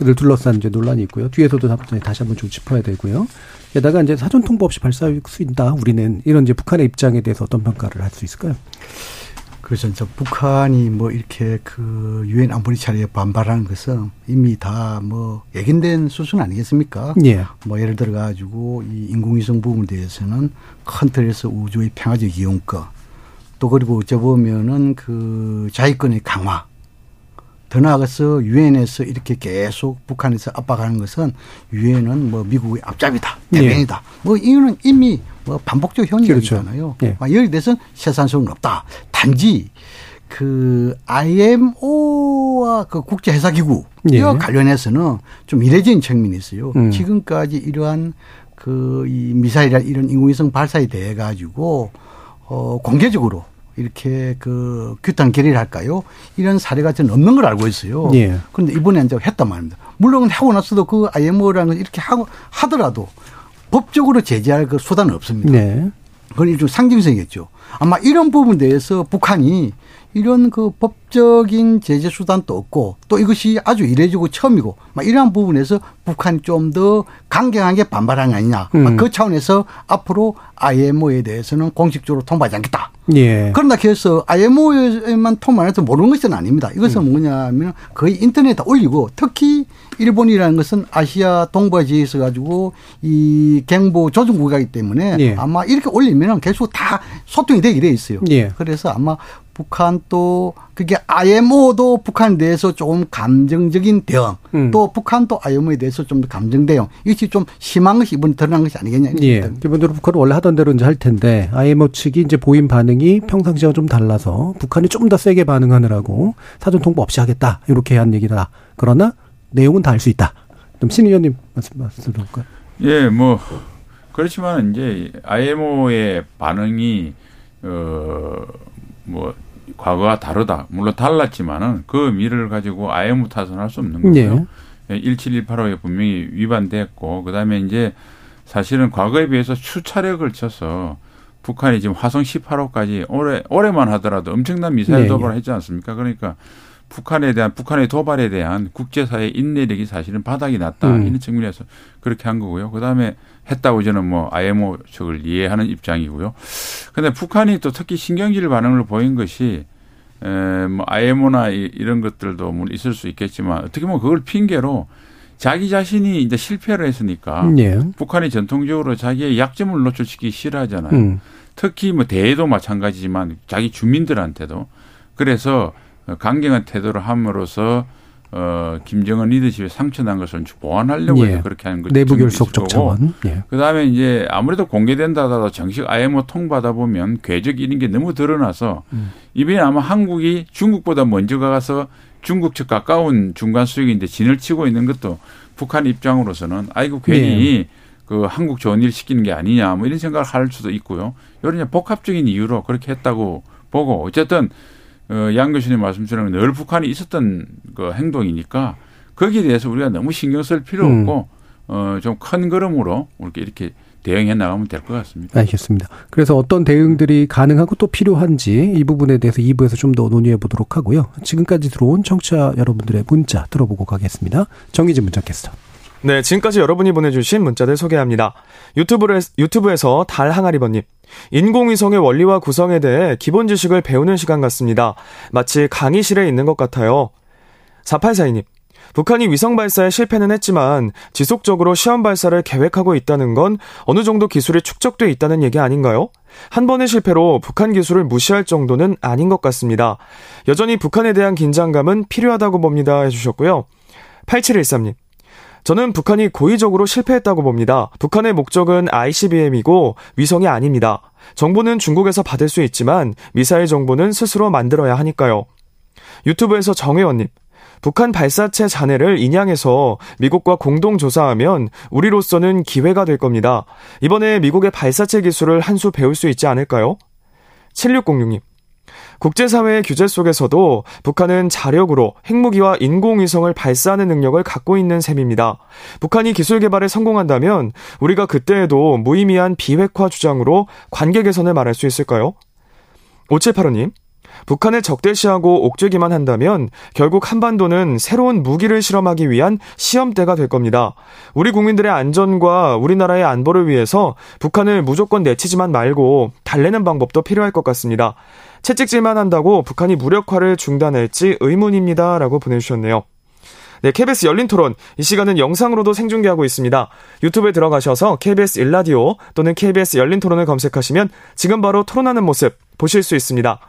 를 둘러싼 이제 논란이 있고요. 뒤에서도 다시- 다시 한번 좀 짚어야 되고요. 게다가 이제 사전 통보 없이 발사할 수 있다. 우리는 이런 이제 북한의 입장에 대해서 어떤 평가를 할 수 있을까요? 그래서 저 북한이 뭐 이렇게 그 유엔 안보리 차례에 반발하는 것은 이미 다 뭐 예견된 수준 아니겠습니까? 예. 뭐 예를 들어 가지고 이 인공위성 부분에 대해서는 큰 틀에서 우주의 평화적 이용권 또 그리고 어째 보면은 그 자위권의 강화 더 나아가서 유엔에서 이렇게 계속 북한에서 압박하는 것은 유엔은 뭐 미국의 앞잡이다 대변이다 뭐 이거는 이미 뭐 반복적 현실이잖아요. 그렇죠. 예. 아, 여기 대해서는 세산성은 없다. 단지 그 IMO와 그 국제해사기구 예. 이와 관련해서는 좀 이례적인 측면이 있어요. 음. 지금까지 이러한 그 이 미사일이나 이런 인공위성 발사에 대해 가지고 어 공개적으로 이렇게 그 규탄 결의를 할까요? 이런 사례가 저는 없는 걸 알고 있어요. 예. 그런데 이번에 이제 했단 말입니다. 물론 하고 나서도 그 IMO라는 걸 이렇게 하고 하더라도 법적으로 제재할 그 수단은 없습니다. 네. 그건 일종 상징성이겠죠. 아마 이런 부분에 대해서 북한이 이런 그 법적인 제재 수단도 없고 또 이것이 아주 이례적이고 처음이고 막 이러한 부분에서 북한이 좀 더 강경하게 반발한 거 아니냐. 음. 그 차원에서 앞으로 IMO에 대해서는 공식적으로 통보하지 않겠다. 예. 그런다 해서 IMO에만 통보 안 해서 모르는 것은 아닙니다. 이것은 음. 뭐냐면 거의 인터넷에 올리고 특히 일본이라는 것은 아시아 동부에 지어서 가지고 이 갱보 조정 국가이기 때문에 예. 아마 이렇게 올리면 계속 다 소통이 되게 돼 있어요. 예. 그래서 아마 북한 또 그게 IMO도 북한에 대해서 조금 감정적인 대응 음. 또 북한도 IMO에 대해서 좀더 감정 대응 이것이 좀 심한 것이 이번에 드러난 것이 아니겠냐. 예. 기본적으로 북한은 원래 하던 대로 이제 할 텐데 IMO 측이 이제 보인 반응이 평상시와 좀 달라서 북한이 좀 더 세게 반응하느라고 사전 통보 없이 하겠다 이렇게 한 얘기다. 그러나 내용은 다 알 수 있다. 좀신 의원님 말씀 말씀 들어볼까요? 예, 뭐 그렇지만 이제 IMO의 반응이 어뭐 과거와 다르다. 물론 달랐지만은 그 의미를 가지고 IMO 탓은 수 없는 거고요. 예. 17185에 분명히 위반됐고 그다음에 이제 사실은 과거에 비해서 수차례 걸쳐서 북한이 지금 화성 18호까지 올해 올해만 하더라도 엄청난 미사일 네, 도발을 했지 않습니까? 그러니까 북한에 대한 북한의 도발에 대한 국제사회 인내력이 사실은 바닥이 났다 음. 이런 측면에서 그렇게 한 거고요. 그다음에 했다고 저는 뭐 IMO 측을 이해하는 입장이고요. 근데 북한이 또 특히 신경질 반응을 보인 것이 에뭐 IMO나 이, 이런 것들도 물론 있을 수 있겠지만 어떻게 보면 그걸 핑계로 자기 자신이 이제 실패를 했으니까 예. 북한이 전통적으로 자기의 약점을 노출시키기 싫어하잖아요. 음. 특히 뭐 대해도 마찬가지지만 자기 주민들한테도 그래서 강경한 태도를 함으로써 어 김정은 리더십에 상처난 것을 보완하려고 예. 해서 그렇게 하는 거죠. 내부 결속적 차원. 예. 그 다음에 이제 아무래도 공개된다 하더라도 정식 IMO 통받아 보면 궤적 이런 게 너무 드러나서 음. 이번에 아마 한국이 중국보다 먼저 가서 중국 측 가까운 중간 수역인데 진을 치고 있는 것도 북한 입장으로서는 아이고 괜히 네. 그 한국 좋은 일 시키는 게 아니냐 뭐 이런 생각을 할 수도 있고요. 이런 복합적인 이유로 그렇게 했다고 보고 어쨌든 어, 양 교수님 말씀처럼 늘 북한이 있었던 그 행동이니까 거기에 대해서 우리가 너무 신경 쓸 필요 음. 없고 어, 좀 큰 걸음으로 이렇게 이렇게 대응해 나가면 될 것 같습니다. 알겠습니다. 그래서 어떤 대응들이 가능하고 또 필요한지 이 부분에 대해서 2부에서 좀 더 논의해 보도록 하고요. 지금까지 들어온 청취자 여러분들의 문자 들어보고 가겠습니다. 정희진 문자 캐스터. 네, 지금까지 여러분이 보내주신 문자들 소개합니다. 유튜브를, 유튜브에서 달 항아리버님. 인공위성의 원리와 구성에 대해 기본 지식을 배우는 시간 같습니다. 마치 강의실에 있는 것 같아요. 4842님. 북한이 위성 발사에 실패는 했지만 지속적으로 시험 발사를 계획하고 있다는 건 어느 정도 기술이 축적돼 있다는 얘기 아닌가요? 한 번의 실패로 북한 기술을 무시할 정도는 아닌 것 같습니다. 여전히 북한에 대한 긴장감은 필요하다고 봅니다. 해주셨고요. 8713님. 저는 북한이 고의적으로 실패했다고 봅니다. 북한의 목적은 ICBM이고 위성이 아닙니다. 정보는 중국에서 받을 수 있지만 미사일 정보는 스스로 만들어야 하니까요. 유튜브에서 정혜원님. 북한 발사체 잔해를 인양해서 미국과 공동 조사하면 우리로서는 기회가 될 겁니다. 이번에 미국의 발사체 기술을 한 수 배울 수 있지 않을까요? 7606님. 국제사회의 규제 속에서도 북한은 자력으로 핵무기와 인공위성을 발사하는 능력을 갖고 있는 셈입니다. 북한이 기술 개발에 성공한다면 우리가 그때에도 무의미한 비핵화 주장으로 관계 개선을 말할 수 있을까요? 5785님. 북한을 적대시하고 옥죄기만 한다면 결국 한반도는 새로운 무기를 실험하기 위한 시험대가 될 겁니다. 우리 국민들의 안전과 우리나라의 안보를 위해서 북한을 무조건 내치지만 말고 달래는 방법도 필요할 것 같습니다. 채찍질만 한다고 북한이 무력화를 중단할지 의문입니다. 라고 보내주셨네요. 네, KBS 열린 토론. 이 시간은 영상으로도 생중계하고 있습니다. 유튜브에 들어가셔서 KBS 일라디오 또는 KBS 열린 토론을 검색하시면 지금 바로 토론하는 모습 보실 수 있습니다.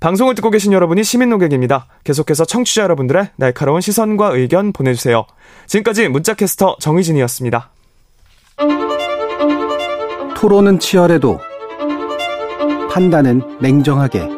방송을 듣고 계신 여러분이 시민 노객입니다. 계속해서 청취자 여러분들의 날카로운 시선과 의견 보내주세요. 지금까지 문자캐스터 정희진이었습니다. 토론은 치열해도 판단은 냉정하게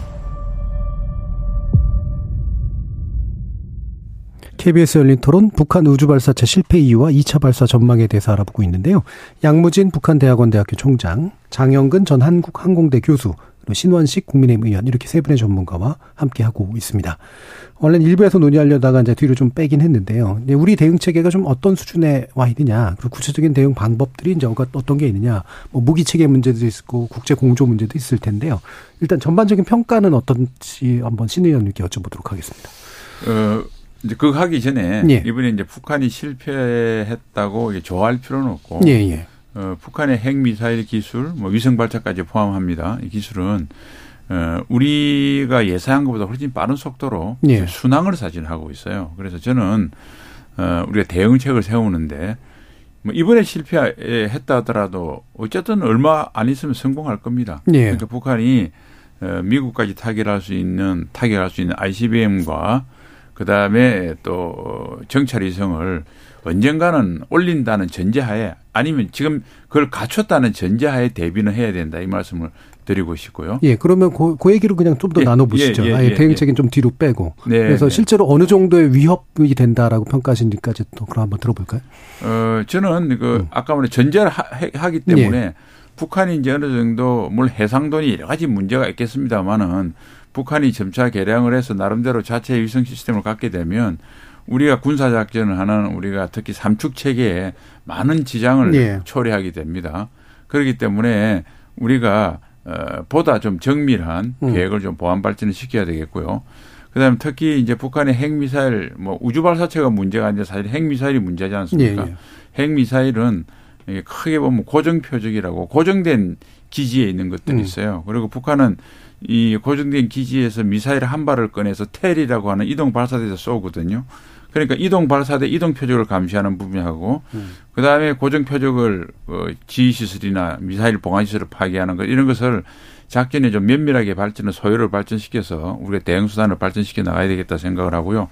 KBS 열린 토론 북한 우주 발사체 실패 이유와 2차 발사 전망에 대해서 알아보고 있는데요. 양무진 북한 대학원 대학교 총장, 장영근 전 한국 항공대 교수, 신원식 국민의힘 의원 이렇게 세 분의 전문가와 함께 하고 있습니다. 원래는 일부에서 논의하려다가 이제 뒤로 좀 빼긴 했는데요. 우리 대응 체계가 좀 어떤 수준에 와 있느냐, 그리고 구체적인 대응 방법들이 이제 어떤 게 있느냐, 뭐 무기 체계 문제도 있고 국제 공조 문제도 있을 텐데요. 일단 전반적인 평가는 어떤지 한번 신 의원님께 여쭤보도록 하겠습니다. 어, 이제 그거 하기 전에 예. 이번에 이제 북한이 실패했다고 좋아할 필요는 없고. 예, 예. 어, 북한의 핵 미사일 기술, 뭐 위성 발사까지 포함합니다. 이 기술은 어, 우리가 예상한 것보다 훨씬 빠른 속도로 예. 순항을 사진하고 있어요. 그래서 저는 어, 우리가 대응책을 세우는데 뭐 이번에 실패했다 하더라도 어쨌든 얼마 안 있으면 성공할 겁니다. 예. 그러니까 북한이 어, 미국까지 타결할 수 있는 타결할 수 있는 ICBM과 그 다음에 또 정찰 위성을 언젠가는 올린다는 전제하에 아니면 지금 그걸 갖췄다는 전제하에 대비는 해야 된다 이 말씀을 드리고 싶고요. 예, 그러면 그, 그 얘기를 그냥 좀더 예, 나눠보시죠. 예, 예, 아예 예, 대응책은 좀 뒤로 빼고. 네, 그래서 네. 실제로 어느 정도의 위협이 된다라고 평가하시는지까지 또 그럼 한번 들어볼까요? 어, 저는 그 음. 아까 말한 전제를 하, 기 때문에 예. 북한이 이제 어느 정도 물 해상돈이 여러 가지 문제가 있겠습니다만은 북한이 점차 개량을 해서 나름대로 자체 위성 시스템을 갖게 되면 우리가 군사작전을 하는 우리가 특히 삼축 체계에 많은 지장을 예. 초래하게 됩니다. 그렇기 때문에 우리가 어, 보다 좀 정밀한 음. 계획을 좀 보완 발전을 시켜야 되겠고요. 그다음에 특히 이제 북한의 핵미사일 뭐 우주 발사체가 문제가 아니라 사실 핵미사일이 문제지 않습니까? 예, 예. 핵미사일은 크게 보면 고정 표적이라고 고정된 기지에 있는 것들이 음. 있어요. 그리고 북한은 이 고정된 기지에서 미사일 한 발을 꺼내서 텔이라고 하는 이동 발사대에서 쏘거든요. 그러니까 이동 발사대 이동 표적을 감시하는 부분하고 음. 그다음에 고정 표적을 어, 지휘 시설이나 미사일 보관 시설을 파괴하는 것 이런 것을 작전에 좀 면밀하게 발전을 소요를 발전시켜서 우리가 대응 수단을 발전시켜 나가야 되겠다 생각을 하고요.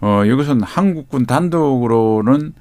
어 이것은 한국군 단독으로는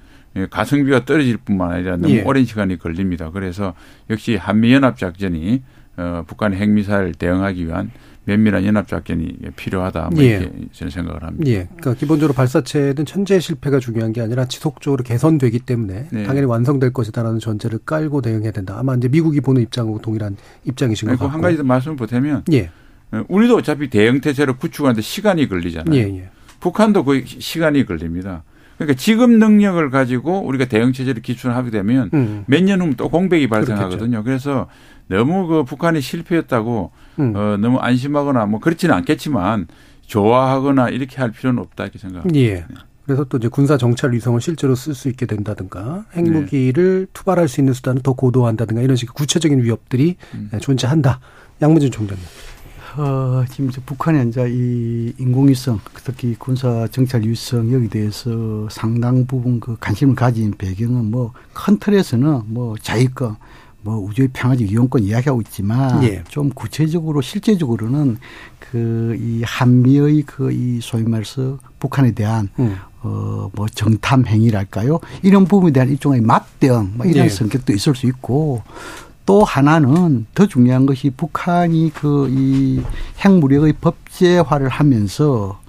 가성비가 떨어질 뿐만 아니라 너무 예. 오랜 시간이 걸립니다. 그래서 역시 한미연합 작전이 어 북한의 핵미사일 대응하기 위한 면밀한 연합 작전이 필요하다. 뭐 이렇게 예. 저는 생각을 합니다. 예. 그러니까 기본적으로 발사체는 천재 실패가 중요한 게 아니라 지속적으로 개선되기 때문에 네. 당연히 완성될 것이다라는 전제를 깔고 대응해야 된다. 아마 이제 미국이 보는 입장하고 동일한 입장이신 것 같고. 한 가지 더 말씀을 보태면 예. 어, 우리도 어차피 대응 태세를 구축하는데 시간이 걸리잖아요. 예, 예. 북한도 그 시간이 걸립니다. 그러니까 지금 능력을 가지고 우리가 대응 체제를 기준하게 되면 음. 몇년 후면 또 공백이 발생하거든요. 그렇겠죠. 그래서 너무 그 북한이 실패했다고 음. 어, 너무 안심하거나 뭐 그렇지는 않겠지만 좋아하거나 이렇게 할 필요는 없다 이렇게 생각합니다. 예. 네. 그래서 또 이제 군사 정찰 위성을 실제로 쓸 수 있게 된다든가 핵무기를 네. 투발할 수 있는 수단을 더 고도화한다든가 이런 식의 구체적인 위협들이 음. 존재한다. 양문진 총장님. 어, 지금 이제 북한의 이제 이 인공위성, 특히 군사 정찰 위성 여기 대해서 상당 부분 그 관심을 가진 배경은 뭐 큰 틀에서는 뭐 자유권, 뭐 우주의 평화적 이용권 이야기하고 있지만 예. 좀 구체적으로 실제적으로는 그 이 한미의 그 이 소위 말해서 북한에 대한 음. 어뭐 정탐 행위랄까요 이런 부분에 대한 일종의 맞대응 뭐 이런 예. 성격도 있을 수 있고 또 하나는 더 중요한 것이 북한이 그 이 핵무력의 법제화를 하면서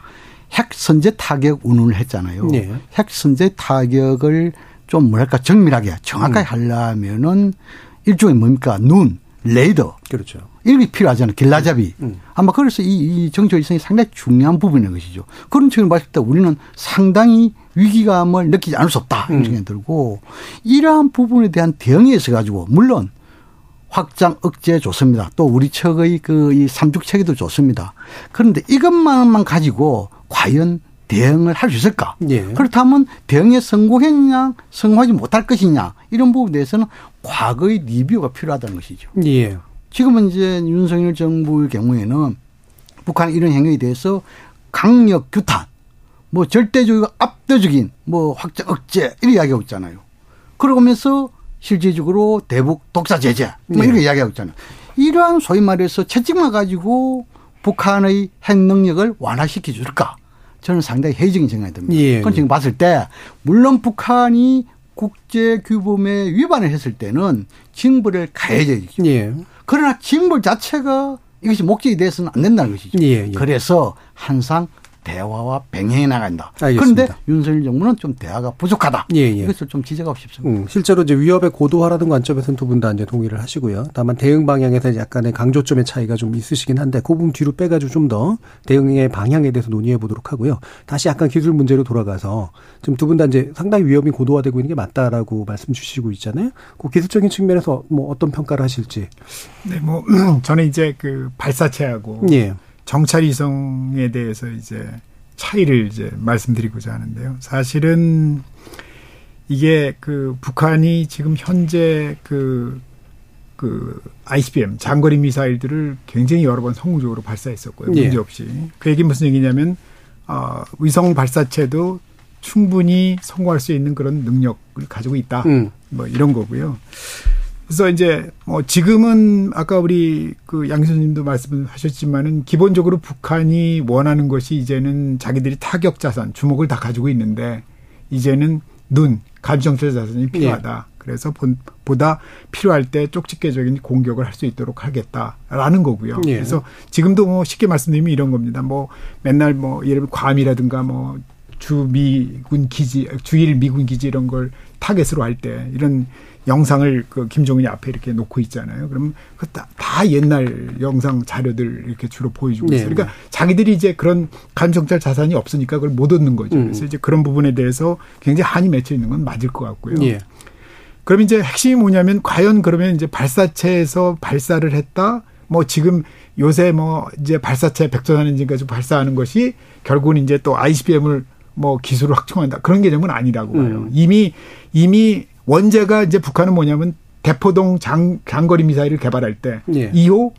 핵 선제 타격 운운을 했잖아요. 네. 핵 선제 타격을 좀 뭐랄까 정밀하게 정확하게 음. 하려면은 일종의 뭡니까 눈 레이더 그렇죠. 이런 게 필요하잖아요. 길라잡이. 음. 아마 그래서 이, 이 정치 일성이 상당히 중요한 부분인 것이죠. 그런 측면을 봤을 때 우리는 상당히 위기감을 느끼지 않을 수 없다. 이런 음. 생각이 들고 이러한 부분에 대한 대응에 있어 가지고 물론 확장 억제 좋습니다. 또 우리 측의 그 이 삼죽 체계도 좋습니다. 그런데 이것만만 가지고 과연 대응을 할 수 있을까? 예. 그렇다면 대응에 성공했냐, 성공하지 못할 것이냐 이런 부분에 대해서는 과거의 리뷰가 필요하다는 것이죠. 예. 지금은 이제 윤석열 정부의 경우에는 북한 이런 행위에 대해서 강력 규탄, 뭐 절대적이고 압도적인 뭐 확장 억제 이런 이야기하고 있잖아요. 그러면서 실질적으로 대북 독사 제재 뭐 네. 이렇게 이야기하고 있잖아요. 이러한 소위 말해서 채찍만 가지고 북한의 핵 능력을 완화시켜 줄까? 저는 상당히 회의적인 생각이 듭니다. 예. 그건 지금 봤을 때 물론 북한이 국제 규범에 위반을 했을 때는 징벌을 가해야죠. 예. 그러나 징벌 자체가 이것이 목적이 돼서는 안 된다는 것이죠. 예, 예. 그래서 항상 대화와 병행해 나간다. 알겠습니다. 그런데 윤석열 정부는 좀 대화가 부족하다. 예, 예. 이것을 좀 지적하고 싶습니다. 음, 실제로 이제 위협의 고도화라는 관점에서는 두 분 다 이제 동의를 하시고요. 다만 대응 방향에서 약간의 강조점의 차이가 좀 있으시긴 한데 그 부분 뒤로 빼가지고 좀 더 대응의 방향에 대해서 논의해 보도록 하고요. 다시 약간 기술 문제로 돌아가서 지금 두 분 다 이제 상당히 위협이 고도화되고 있는 게 맞다라고 말씀 주시고 있잖아요. 그 기술적인 측면에서 뭐 어떤 평가를 하실지. 네, 뭐 [CLEARS THROAT] 저는 이제 그 발사체하고 예. 정찰 이성에 대해서 이제 차이를 이제 말씀드리고자 하는데요. 사실은 이게 그 북한이 지금 현재 그, 그 ICBM 장거리 미사일들을 굉장히 여러 번 성공적으로 발사했었고요. 예. 문제 없이. 그 얘기 무슨 얘기냐면, 어, 위성 발사체도 충분히 성공할 수 있는 그런 능력을 가지고 있다. 음. 뭐 이런 거고요. 그래서 이제 뭐 지금은 아까 우리 그양 교수님도 말씀하셨지만은 기본적으로 북한이 원하는 것이 이제는 자기들이 타격 자산 주목을 다 가지고 있는데 이제는 눈 감정적 자산이 필요하다. 네. 그래서 보다 필요할 때 쪽집게적인 공격을 할 수 있도록 하겠다라는 거고요. 네. 그래서 지금도 뭐 쉽게 말씀드리면 이런 겁니다. 뭐 맨날 뭐 예를 들면 괌이라든가 뭐 주미군 기지, 주일 미군 기지 이런 걸 타겟으로 할 때 이런 영상을 그 김종인이 앞에 이렇게 놓고 있잖아요. 그럼 그다 다 옛날 영상 자료들 이렇게 주로 보여주고 있어요. 네. 그러니까 자기들이 이제 그런 감정찰 자산이 없으니까 그걸 못 얻는 거죠. 음. 그래서 이제 그런 부분에 대해서 굉장히 한이 맺혀 있는 건 맞을 것 같고요. 예. 그럼 이제 핵심이 뭐냐면 과연 그러면 이제 발사체에서 발사를 했다. 뭐 지금 요새 뭐 이제 발사체 백조단 엔진 가지고 발사하는 것이 결국은 이제 또 ICBM을 뭐 기술을 확충한다 그런 개념은 아니라고 봐요. 음. 이미 이미 원제가 이제 북한은 뭐냐면 대포동 장, 장거리 미사일을 개발할 때 예. 2호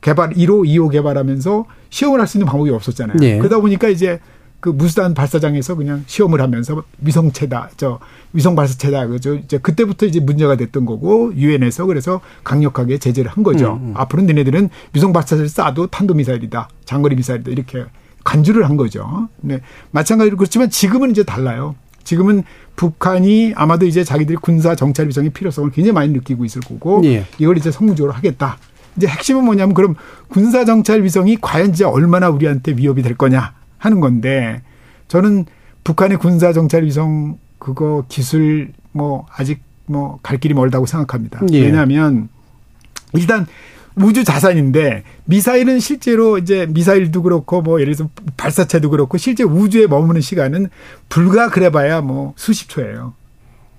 개발 1호, 2호 개발하면서 시험을 할 수 있는 방법이 없었잖아요. 예. 그러다 보니까 이제 그 무수단 발사장에서 그냥 시험을 하면서 위성체다, 저 위성 발사체다, 그죠? 이제 그때부터 이제 문제가 됐던 거고 유엔에서 그래서 강력하게 제재를 한 거죠. 음, 음. 앞으로 너네들은 위성 발사체를 쏴도 탄도 미사일이다, 장거리 미사일이다 이렇게 간주를 한 거죠. 네. 마찬가지로 그렇지만 지금은 이제 달라요. 지금은 북한이 아마도 이제 자기들이 군사 정찰 위성의 필요성을 굉장히 많이 느끼고 있을 거고 예. 이걸 이제 성공적으로 하겠다. 이제 핵심은 뭐냐면 그럼 군사 정찰 위성이 과연 이제 얼마나 우리한테 위협이 될 거냐 하는 건데 저는 북한의 군사 정찰 위성 그거 기술 뭐 아직 뭐 갈 길이 멀다고 생각합니다. 예. 왜냐하면 일단 우주 자산인데 미사일은 실제로 이제 미사일도 그렇고 뭐 예를 들어서 발사체도 그렇고 실제 우주에 머무는 시간은 불과 그래봐야 뭐 수십 초예요.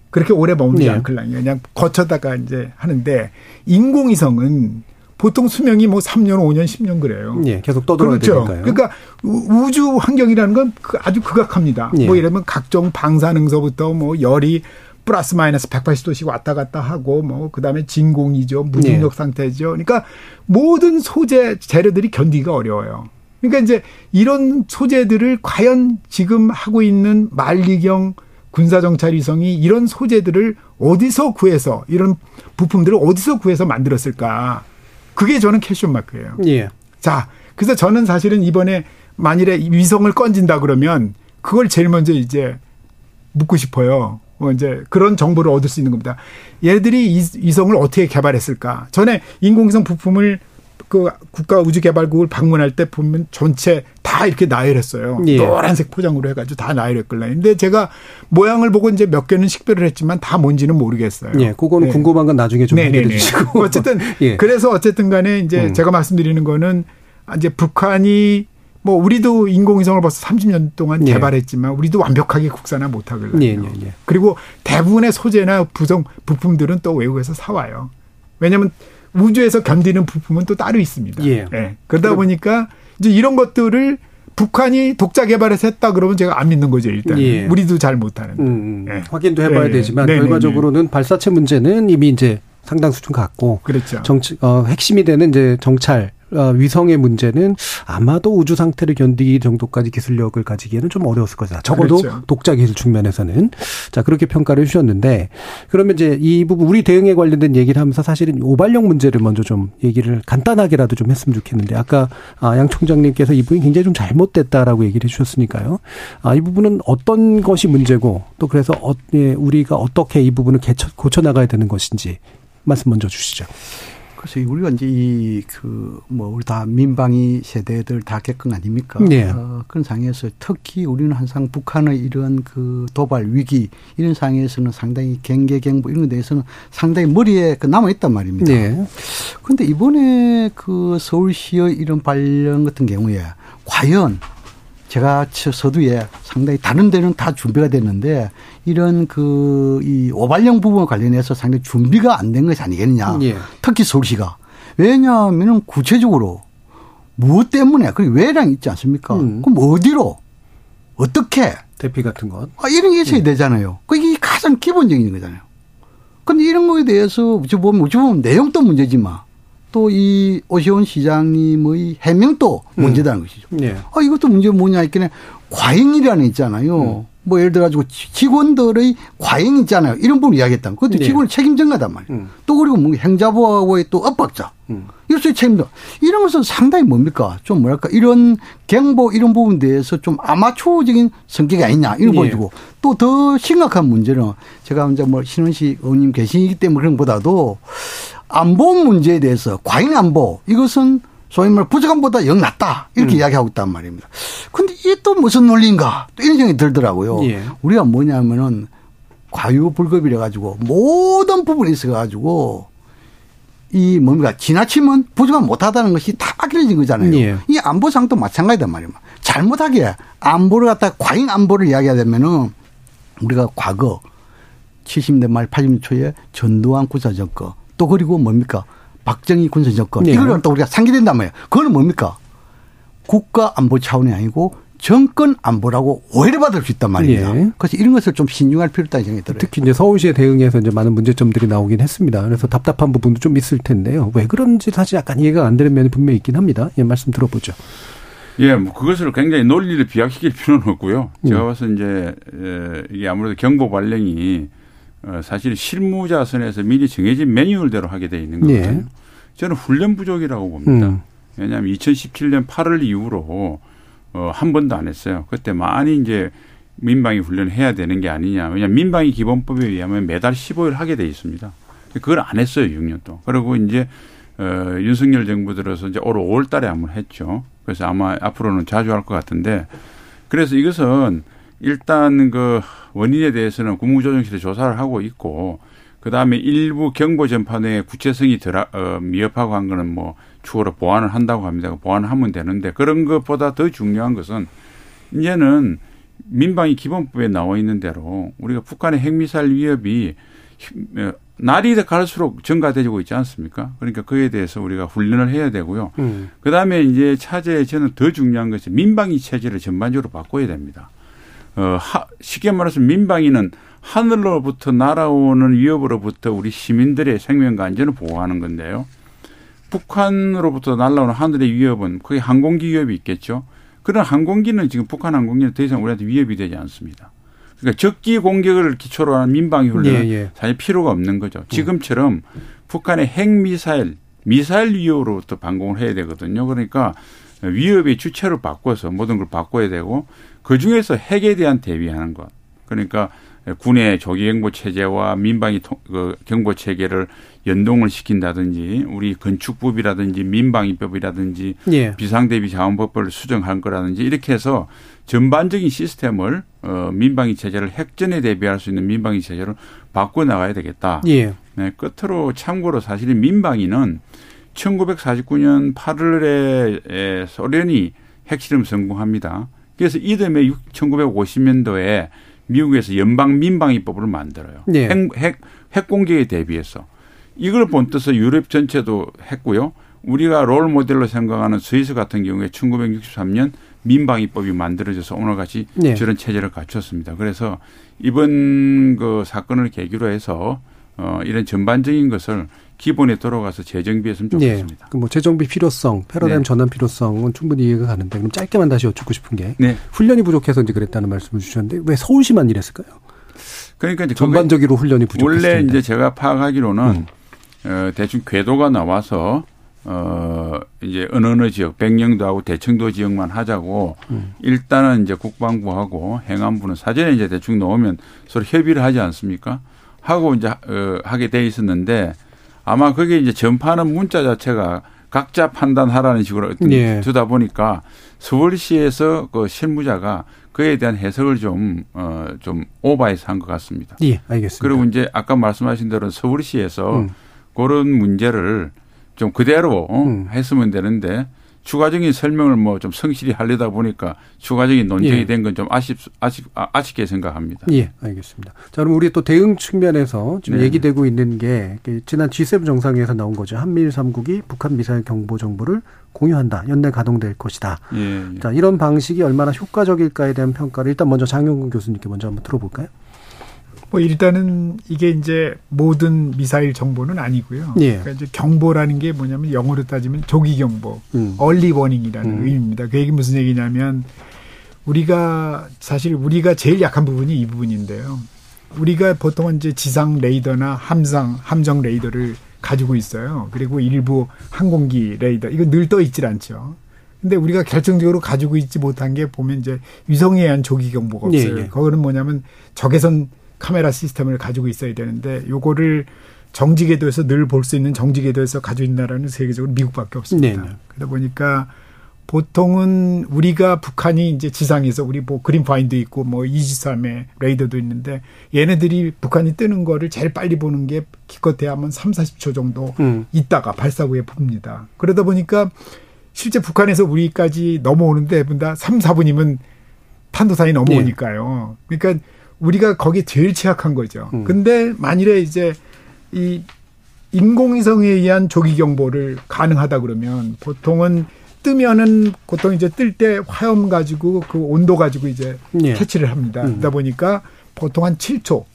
그렇게 오래 머무지 네. 않을랑요. 그냥 거쳐다가 이제 하는데 인공위성은 보통 수명이 뭐 3년, 5년, 10년 그래요. 예, 계속 떠돌아야 그렇죠. 되니까요. 그러니까 우주 환경이라는 건그 아주 극악합니다. 예. 뭐 들면 각종 방사능서부터 뭐 열이 플러스 마이너스 180도씩 왔다 갔다 하고 뭐 그다음에 진공이죠. 무중력 네. 상태죠. 그러니까 모든 소재 재료들이 견디기가 어려워요. 그러니까 이제 이런 소재들을 과연 지금 하고 있는 만리경 군사정찰 위성이 이런 소재들을 어디서 구해서 이런 부품들을 어디서 구해서 만들었을까? 그게 저는 캐션 마크예요. 예. 자, 그래서 저는 사실은 이번에 만일에 위성을 건진다 그러면 그걸 제일 먼저 이제 묻고 싶어요. 뭐 이제 그런 정보를 얻을 수 있는 겁니다. 얘들이 이성을 어떻게 개발했을까? 전에 인공위성 부품을 그 국가 우주개발국을 방문할 때 보면 전체 다 이렇게 나열했어요. 예. 노란색 포장으로 해가지고 다 나열했걸요. 근데 제가 모양을 보고 이제 몇 개는 식별을 했지만 다 뭔지는 모르겠어요. 예, 그거는 네. 궁금한 건 나중에 좀 얘기해 주시고. 어쨌든 [LAUGHS] 예. 그래서 어쨌든 간에 이제 음. 제가 말씀드리는 거는 이제 북한이 뭐 우리도 인공위성을 벌써 30년 동안 예. 개발했지만 우리도 완벽하게 국산화 못하거든요. 예, 예, 예, 그리고 대부분의 소재나 부성 부품들은 또 외국에서 사와요. 왜냐하면 우주에서 견디는 부품은 또 따로 있습니다. 예. 예. 그러다 보니까 이제 이런 것들을 북한이 독자 개발해서 했다 그러면 제가 안 믿는 거죠 일단 예. 우리도 잘 못하는 음, 음. 예. 확인도 해봐야 예. 되지만 네네네. 결과적으로는 발사체 문제는 이미 이제 상당 수준 갖고 그렇죠. 정치 어 핵심이 되는 이제 정찰 어, 위성의 문제는 아마도 우주 상태를 견디기 정도까지 기술력을 가지기에는 좀 어려웠을 거다. 적어도 그렇죠. 독자 기술 측면에서는 자 그렇게 평가를 해주셨는데 그러면 이제 이 부분 우리 대응에 관련된 얘기를 하면서 사실은 오발령 문제를 먼저 좀 얘기를 간단하게라도 좀 했으면 좋겠는데 아까 아, 양 총장님께서 이 부분이 굉장히 좀 잘못됐다라고 얘기를 해주셨으니까요. 아, 이 부분은 어떤 것이 문제고 또 그래서 어, 예, 우리가 어떻게 이 부분을 개쳐, 고쳐 나가야 되는 것인지 말씀 먼저 주시죠. 그래서 우리가 이제 이 그 뭐 우리 다 민방위 세대들 다 겪은 아닙니까? 네. 어, 그런 상황에서 특히 우리는 항상 북한의 이런 그 도발 위기 이런 상황에서는 상당히 경계 경보 이런 데 대해서는 상당히 머리에 그 남아 있단 말입니다. 네. 그런데 이번에 그 서울시의 이런 발령 같은 경우에 과연 제가 서두에 상당히 다른 데는 다 준비가 됐는데 이런 그 이 오발령 부분과 관련해서 상당히 준비가 안 된 것이 아니겠느냐. 예. 특히 서울시가. 왜냐하면 구체적으로 무엇 때문에 그리고 왜랑 있지 않습니까? 음. 그럼 어디로 어떻게 대피 같은 것. 아, 이런 게 있어야 음. 되잖아요. 그게 가장 기본적인 거잖아요. 근데 이런 거에 대해서 어찌 보면 어찌 보면 내용도 문제지만 또 이 오시온 시장님의 해명도 음. 문제다는 음. 것이죠. 네. 아, 이것도 문제 뭐냐 했더니 과잉이라는 있잖아요. 음. 뭐 예를 들어 가지고 직원들의 과잉 있잖아요. 이런 부분 이야기했다. 그것도 네. 직원의 책임 전가단 말이에요. 음. 또 그리고 뭐 행자부하고의 또 압박자. 음. 이것도 책임져. 이런 것은 상당히 뭡니까? 좀 뭐랄까 이런 경보 이런 부분에 대해서 좀 아마추어적인 성격이 아니냐 이런 네. 보여주고 또더 심각한 문제는 제가 이제 뭐 신원식 의원님 계시기 때문에 그런 것보다도 안보 문제에 대해서 과잉 안보 이것은 소위 말 부족함보다 영 낫다 이렇게 음. 이야기하고 있단 말입니다. 근데 이게 또 무슨 논리인가 또 이런 생각이 들더라고요. 예. 우리가 뭐냐면은 과유불급이라 가지고 모든 부분이 있어 가지고 이 뭡니까 지나치면 부족함 못하다는 것이 다 악일해진 거잖아요. 예. 이 안보상도 마찬가지단 말이에요. 잘못하게 안보를 갖다 과잉 안보를 이야기하자면은 우리가 과거 70년 말 80년 초에 전두환 구사 정권 또 그리고 뭡니까? 박정희 군사 정권. 네. 이걸 또 우리가 상기된단 말이에요. 그거는 뭡니까? 국가 안보 차원이 아니고 정권 안보라고 오해를 받을 수 있단 말입니다. 네. 그래서 이런 것을 좀 신중할 필요가 있다는 생각이 들어요. 특히 이제 서울시의 대응에서 이제 많은 문제점들이 나오긴 했습니다. 그래서 답답한 부분도 좀 있을 텐데요. 왜 그런지 사실 약간 이해가 안 되는 면이 분명히 있긴 합니다. 예, 말씀 들어보죠. 예, 뭐 그것을 굉장히 논리를 비약시킬 필요는 없고요. 제가 음. 봐서 이제 이게 아무래도 경보 발령이 어, 사실 실무자 선에서 미리 정해진 매뉴얼대로 하게 돼 있는 거거든요. 네. 저는 훈련 부족이라고 봅니다. 음. 왜냐하면 2017년 8월 이후로 어, 한 번도 안 했어요. 그때 많이 이제 민방위 훈련을 해야 되는 게 아니냐. 왜냐하면 민방위 기본법에 의하면 매달 15일 하게 돼 있습니다. 그걸 안 했어요, 6년 동안. 그리고 이제 어, 윤석열 정부 들어서 이제 올 5월 달에 한번 했죠. 그래서 아마 앞으로는 자주 할 것 같은데 그래서 이것은 일단 그 원인에 대해서는 국무조정실에 조사를 하고 있고 그 다음에 일부 경보 전파의 구체성이 덜, 어, 미흡하고 한 거는 뭐 추후로 보완을 한다고 합니다. 보완을 하면 되는데 그런 것보다 더 중요한 것은 이제는 민방위 기본법에 나와 있는 대로 우리가 북한의 핵미사일 위협이 어, 날이 갈수록 증가되고 있지 않습니까? 그러니까 그에 대해서 우리가 훈련을 해야 되고요. 음. 그 다음에 이제 차제에 저는 더 중요한 것이 민방위 체제를 전반적으로 바꿔야 됩니다. 어, 하, 쉽게 말해서 민방위는 하늘로부터 날아오는 위협으로부터 우리 시민들의 생명과 안전을 보호하는 건데요. 북한으로부터 날아오는 하늘의 위협은 거기 항공기 위협이 있겠죠. 그런 항공기는 지금 북한 항공기는 더 이상 우리한테 위협이 되지 않습니다. 그러니까 적기 공격을 기초로 한 민방위 훈련은 예, 예. 사실 필요가 없는 거죠. 지금처럼 북한의 핵미사일, 미사일 위협으로부터 방공을 해야 되거든요. 그러니까 위협의 주체를 바꿔서 모든 걸 바꿔야 되고 그 중에서 핵에 대한 대비하는 것. 그러니까 군의 조기 경보 체제와 민방위 그 경보 체계를 연동을 시킨다든지 우리 건축법이라든지 민방위법이라든지 예. 비상대비 자원법을 수정한 거라든지 이렇게 해서 전반적인 시스템을 어 민방위 체제를 핵전에 대비할 수 있는 민방위 체제로 바꿔 나가야 되겠다. 예. 네, 끝으로 참고로 사실 민방위는 1949년 8월에 소련이 핵실험 성공합니다. 그래서 이듬해 1950년도에 미국에서 연방 민방위법을 만들어요. 네. 핵, 핵, 핵 공격에 대비해서. 이걸 본떠서 유럽 전체도 했고요. 우리가 롤 모델로 생각하는 스위스 같은 경우에 1963년 민방위법이 만들어져서 오늘같이 네. 저런 체제를 갖췄습니다. 그래서 이번 그 사건을 계기로 해서 어 이런 전반적인 것을 기본에 돌아가서 재정비했으면 좋겠습니다. 네. 뭐 재정비 필요성, 패러다임 네. 전환 필요성은 충분히 이해가 가는데 그럼 짧게만 다시 여쭙고 싶은 게 네. 훈련이 부족해서 이제 그랬다는 말씀을 주셨는데 왜 서울시만 이랬을까요? 그러니까 이제 전반적으로 훈련이 부족했을 원래 이제 제가 파악하기로는 음. 어, 대충 궤도가 나와서 어, 이제 어느 어느 지역, 백령도하고 대청도 지역만 하자고 음. 일단은 이제 국방부하고 행안부는 사전에 이제 대충 놓으면 서로 협의를 하지 않습니까? 하고 이제 어, 하게 돼 있었는데 아마 그게 이제 전파하는 문자 자체가 각자 판단하라는 식으로 예. 두다 보니까 서울시에서 그 실무자가 그에 대한 해석을 좀, 어, 좀 오버해서 한 것 같습니다. 예, 알겠습니다. 그리고 이제 아까 말씀하신 대로 서울시에서 음. 그런 문제를 좀 그대로 어, 음. 했으면 되는데 추가적인 설명을 뭐 좀 성실히 하려다 보니까 추가적인 논쟁이 예. 된건 좀 아쉽, 아쉽, 아, 아쉽게 생각합니다. 예, 알겠습니다. 자, 그럼 우리 또 대응 측면에서 지금 네. 얘기되고 있는 게 지난 G7 정상회에서 나온 거죠. 한미일 3국이 북한 미사일 경보 정보를 공유한다. 연내 가동될 것이다. 예, 예. 자, 이런 방식이 얼마나 효과적일까에 대한 평가를 일단 먼저 장용근 교수님께 먼저 한번 들어볼까요? 뭐 일단은 이게 이제 모든 미사일 정보는 아니고요. 예. 그러니까 이제 경보라는 게 뭐냐면 영어로 따지면 조기 경보, 음. 얼리 워닝이라는 음. 의미입니다. 그 얘기 무슨 얘기냐면 우리가 사실 우리가 제일 약한 부분이 이 부분인데요. 우리가 보통은 이제 지상 레이더나 함상 함정 레이더를 가지고 있어요. 그리고 일부 항공기 레이더 이거 늘 떠 있질 않죠. 근데 우리가 결정적으로 가지고 있지 못한 게 보면 이제 위성에 의한 조기 경보가 없어요. 예, 예. 그거는 뭐냐면 적외선 카메라 시스템을 가지고 있어야 되는데 요거를 정지 궤도에서 늘 볼 수 있는 정지 궤도에서 가지고 있는 나라는 세계적으로 미국밖에 없습니다. 네네. 그러다 보니까 보통은 우리가 북한이 이제 지상에서 우리 뭐 그린파인도 있고 뭐 이지삼의 레이더도 있는데 얘네들이 북한이 뜨는 거를 제일 빨리 보는 게 기껏해야 하면 3, 40초 정도 음. 있다가 발사 후에 봅니다. 그러다 보니까 실제 북한에서 우리까지 넘어오는데 해본다 3, 4분이면 탄도산이 넘어오니까요. 네. 그러니까 우리가 거기에 제일 취약한 거죠. 음. 근데 만일에 이제 이 인공위성에 의한 조기 경보를 가능하다 그러면 보통은 뜨면은 보통 이제 뜰 때 화염 가지고 그 온도 가지고 이제 예. 캐치를 합니다. 음. 그러다 보니까 보통 한 7초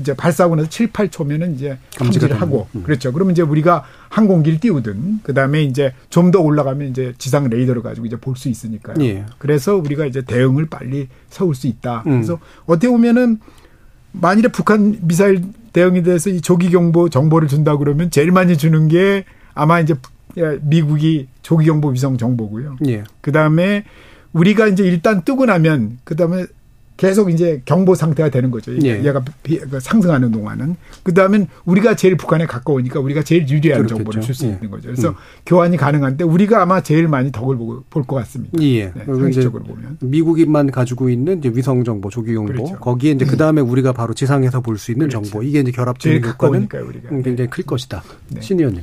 이제 발사하고 나서 7, 8초면은 이제 감지를 하고 음. 그렇죠. 그러면 이제 우리가 항공기를 띄우든 그다음에 이제 좀 더 올라가면 이제 지상 레이더를 가지고 이제 볼 수 있으니까요. 예. 그래서 우리가 이제 대응을 빨리 세울 수 있다. 음. 그래서 어떻게 보면은 만일에 북한 미사일 대응에 대해서 이 조기 경보 정보를 준다 그러면 제일 많이 주는 게 아마 이제 미국이 조기 경보 위성 정보고요. 예. 그다음에 우리가 이제 일단 뜨고 나면 그다음에 계속 이제 경보 상태가 되는 거죠. 예. 얘가 그 상승하는 동안은 그 다음엔 우리가 제일 북한에 가까우니까 우리가 제일 유리한 그렇겠죠. 정보를 줄수 예. 있는 거죠. 그래서 음. 교환이 가능한데 우리가 아마 제일 많이 덕을 볼 것 같습니다. 예. 네, 상식적으로 보면 미국인만 가지고 있는 위성 정보, 조기 정보 그렇죠. 거기에 이제 그 다음에 우리가 바로 지상에서 볼 수 있는 그렇죠. 정보 이게 이제 결합적인 효과는 굉장히 클 것이다. 네. 신 의원님.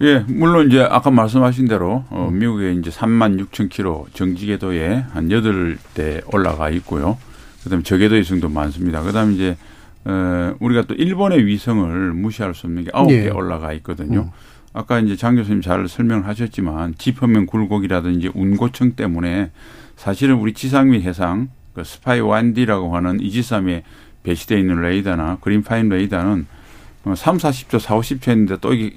예, 물론 이제 아까 말씀하신 대로 어, 미국에 이제 3만 6천 킬로 정지궤도에 한 8대 올라가 있고요. 그다음에 저궤도 위성도 많습니다. 그다음에 이제 어, 우리가 또 일본의 위성을 무시할 수 없는 게 9개 예. 올라가 있거든요. 음. 아까 이제 장 교수님 잘 설명을 하셨지만 지표면 굴곡이라든지 운고청 때문에 사실은 우리 지상 및 해상 그 스파이 1D라고 하는 이지삼에 배치되어 있는 레이더나 그린파인 레이더는 3, 40초, 4, 50초 했는데 또 이게